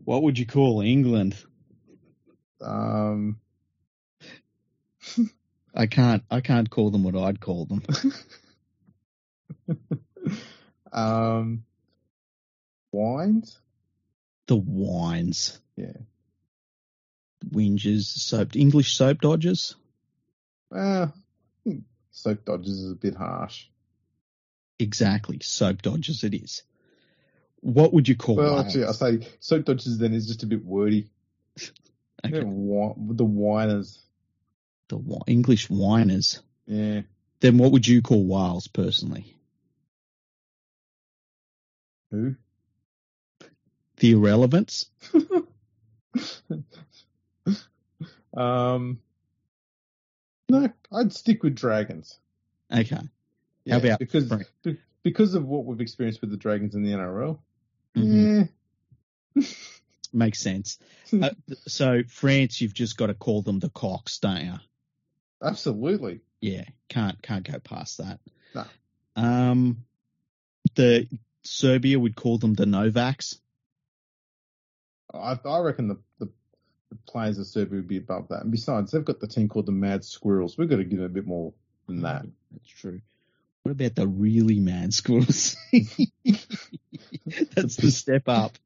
S2: What would you call England?
S1: Um,
S2: I can't. I can't call them what I'd call them.
S1: um, wines.
S2: The wines.
S1: Yeah.
S2: Whingers, soap, English soap dodgers.
S1: Uh, soap dodgers is a bit harsh.
S2: Exactly, soap dodgers. It is. What would you call?
S1: Well, actually, I say soap dodgers then is just a bit wordy.
S2: Okay.
S1: The whiners.
S2: the English whiners.
S1: Yeah.
S2: Then what would you call Wales personally?
S1: Who?
S2: The irrelevance.
S1: um. No, I'd stick with dragons.
S2: Okay.
S1: Yeah,
S2: about
S1: because be- because of what we've experienced with the dragons in the NRL?
S2: Mhm.
S1: Yeah.
S2: Makes sense. Uh, so France, you've just got to call them the cocks, don't you?
S1: Absolutely.
S2: Yeah, can't can't go past that.
S1: No.
S2: Um, the Serbia would call them the Novaks.
S1: I, I reckon the, the, the players of Serbia would be above that. And besides, they've got the team called the Mad Squirrels. We've got to give them a bit more than that.
S2: That's true. What about the really mad squirrels? That's the step up.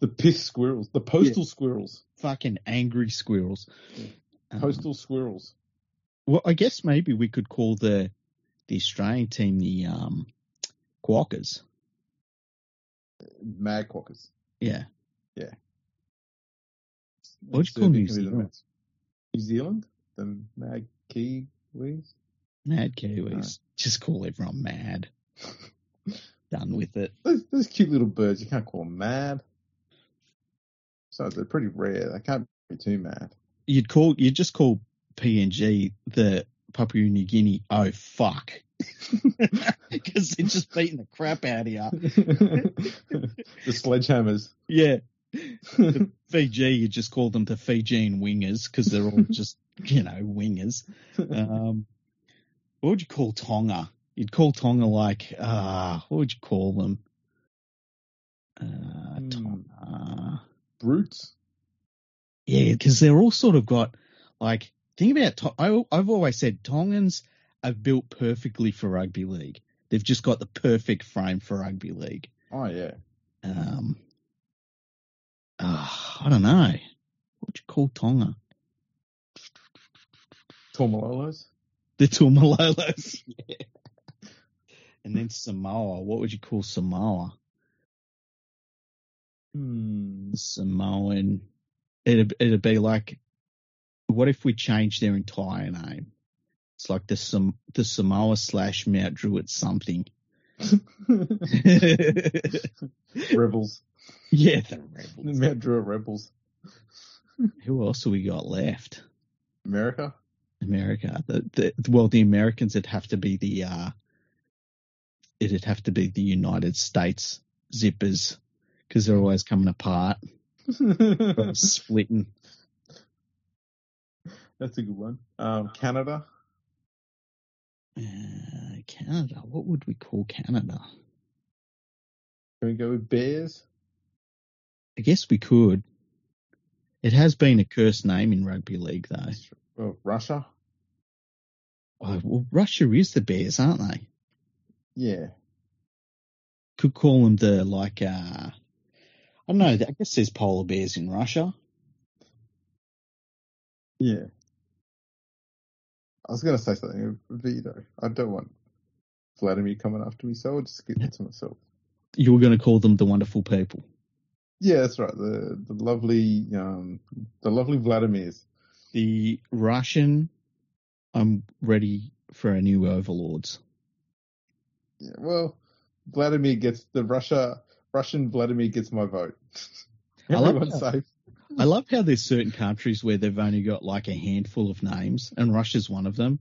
S1: The piss squirrels, the postal squirrels,
S2: Fucking angry squirrels. Um,
S1: postal squirrels.
S2: well, I guess maybe we could call the the Australian team the um, Quackers.
S1: Mad quackers.
S2: Yeah.
S1: Yeah.
S2: What'd you call New
S1: can be the
S2: Zealand?
S1: New Zealand? The Mad Kiwis?
S2: Mad Kiwis. Just call everyone mad. Done with it.
S1: Those, those cute little birds, you can't call them mad. So they're pretty rare. They can't be too mad.
S2: You'd call you'd just call PNG the Papua New Guinea. Oh fuck. Because they're just beating the crap out of you.
S1: the sledgehammers.
S2: Yeah. Fiji, you just call them the Fijian wingers because they're all just, you know, wingers. Um, what would you call Tonga? You'd call Tonga like, uh, what would you call them? Uh,
S1: Hmm.
S2: Tonga.
S1: Brutes.
S2: Yeah, because they're all sort of got like think about. I, I've always said Tongans are built perfectly for rugby league. They've just got the perfect frame for rugby league.
S1: Oh yeah.
S2: Um, ah, I don't know. What would you call Tonga?
S1: Taumalolos.
S2: The Taumalolos. yeah. And then Samoa. What would you call Samoa?
S1: Hmm.
S2: Samoan. It'd, it'd be like, what if we changed their entire name? It's like the Sam, the Samoa slash Mount Druitt something.
S1: Rebels.
S2: yeah, the
S1: The
S2: rebels.
S1: Mount Druitt Rebels.
S2: Who else have we got left?
S1: America.
S2: America. The, the well, the Americans would have to be the uh, it'd have to be the United States zippers because they're always coming apart, splitting.
S1: That's a good one. Um, Canada.
S2: Uh, Canada. What would we call Canada?
S1: Can we go with Bears?
S2: I guess we could. It has been a cursed name in rugby league, though.
S1: Oh, Russia.
S2: Oh, well, Russia is the Bears, aren't they?
S1: Yeah.
S2: Could call them the like. uh I don't know. I guess there's polar bears in Russia.
S1: Yeah. I was going to say something, know, I don't want Vladimir coming after me, so I'll just keep it to myself.
S2: You were going to call them the wonderful people.
S1: Yeah, that's right. The the lovely um the lovely Vladimirs.
S2: The Russian. I'm ready for a new overlords.
S1: Yeah, well, Vladimir gets the Russia Russian Vladimir gets my vote.
S2: I love that.
S1: safe.
S2: I love how there's certain countries where they've only got like a handful of names, and Russia's one of them.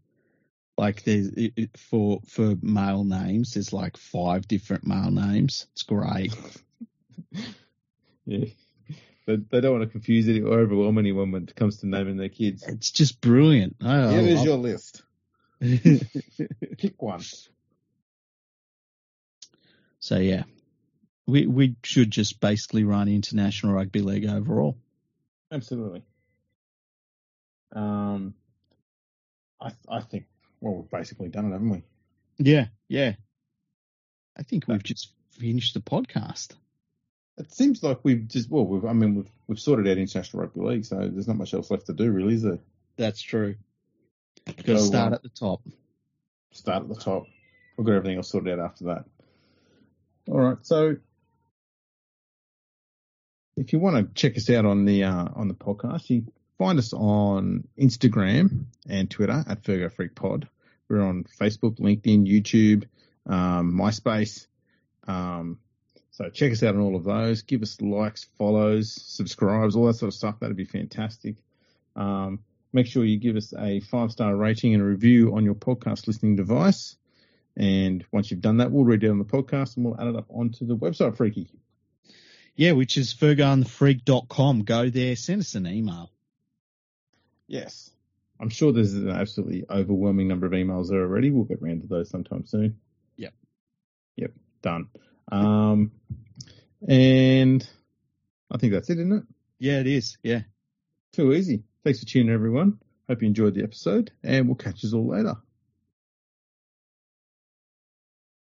S2: Like there's it, it, for for male names, there's like five different male names. It's great.
S1: Yeah. They, they don't want to confuse it or overwhelm anyone when it comes to naming their kids.
S2: It's just brilliant. I, I
S1: Here is
S2: love
S1: your list.
S2: it.
S1: Pick one.
S2: so yeah, we we should just basically run international rugby league overall.
S1: Absolutely. Um, I I think well we've basically done it, haven't we?
S2: Yeah, yeah. I think we've just finished the podcast.
S1: It seems like we've just well we've I mean we've we've sorted out international rugby league, so there's not much else left to do really, is there?
S2: That's true. To
S1: So,
S2: start
S1: um,
S2: at the top.
S1: start at the top. We've got everything else sorted out after that. All right. So if you want to check us out on the uh, on the podcast, you find us on Instagram and Twitter at Fergo Freak Pod. We're on Facebook, LinkedIn, YouTube, um, MySpace. Um, so check us out on all of those. Give us likes, follows, subscribes, all that sort of stuff. That'd be fantastic. Um, make sure you give us a five star rating and a review on your podcast listening device. And once you've done that, we'll read it on the podcast and we'll add it up onto the website, Freaky.
S2: Yeah, which is fergoandthefreak.com. Go there, send us an email.
S1: Yes. I'm sure there's an absolutely overwhelming number of emails there already. We'll get around to those sometime soon.
S2: Yep.
S1: Yep. Done. Um, and I think that's it, isn't it?
S2: Yeah, it is. Yeah.
S1: Too easy. Thanks for tuning in, everyone. Hope you enjoyed the episode, and we'll catch you all later.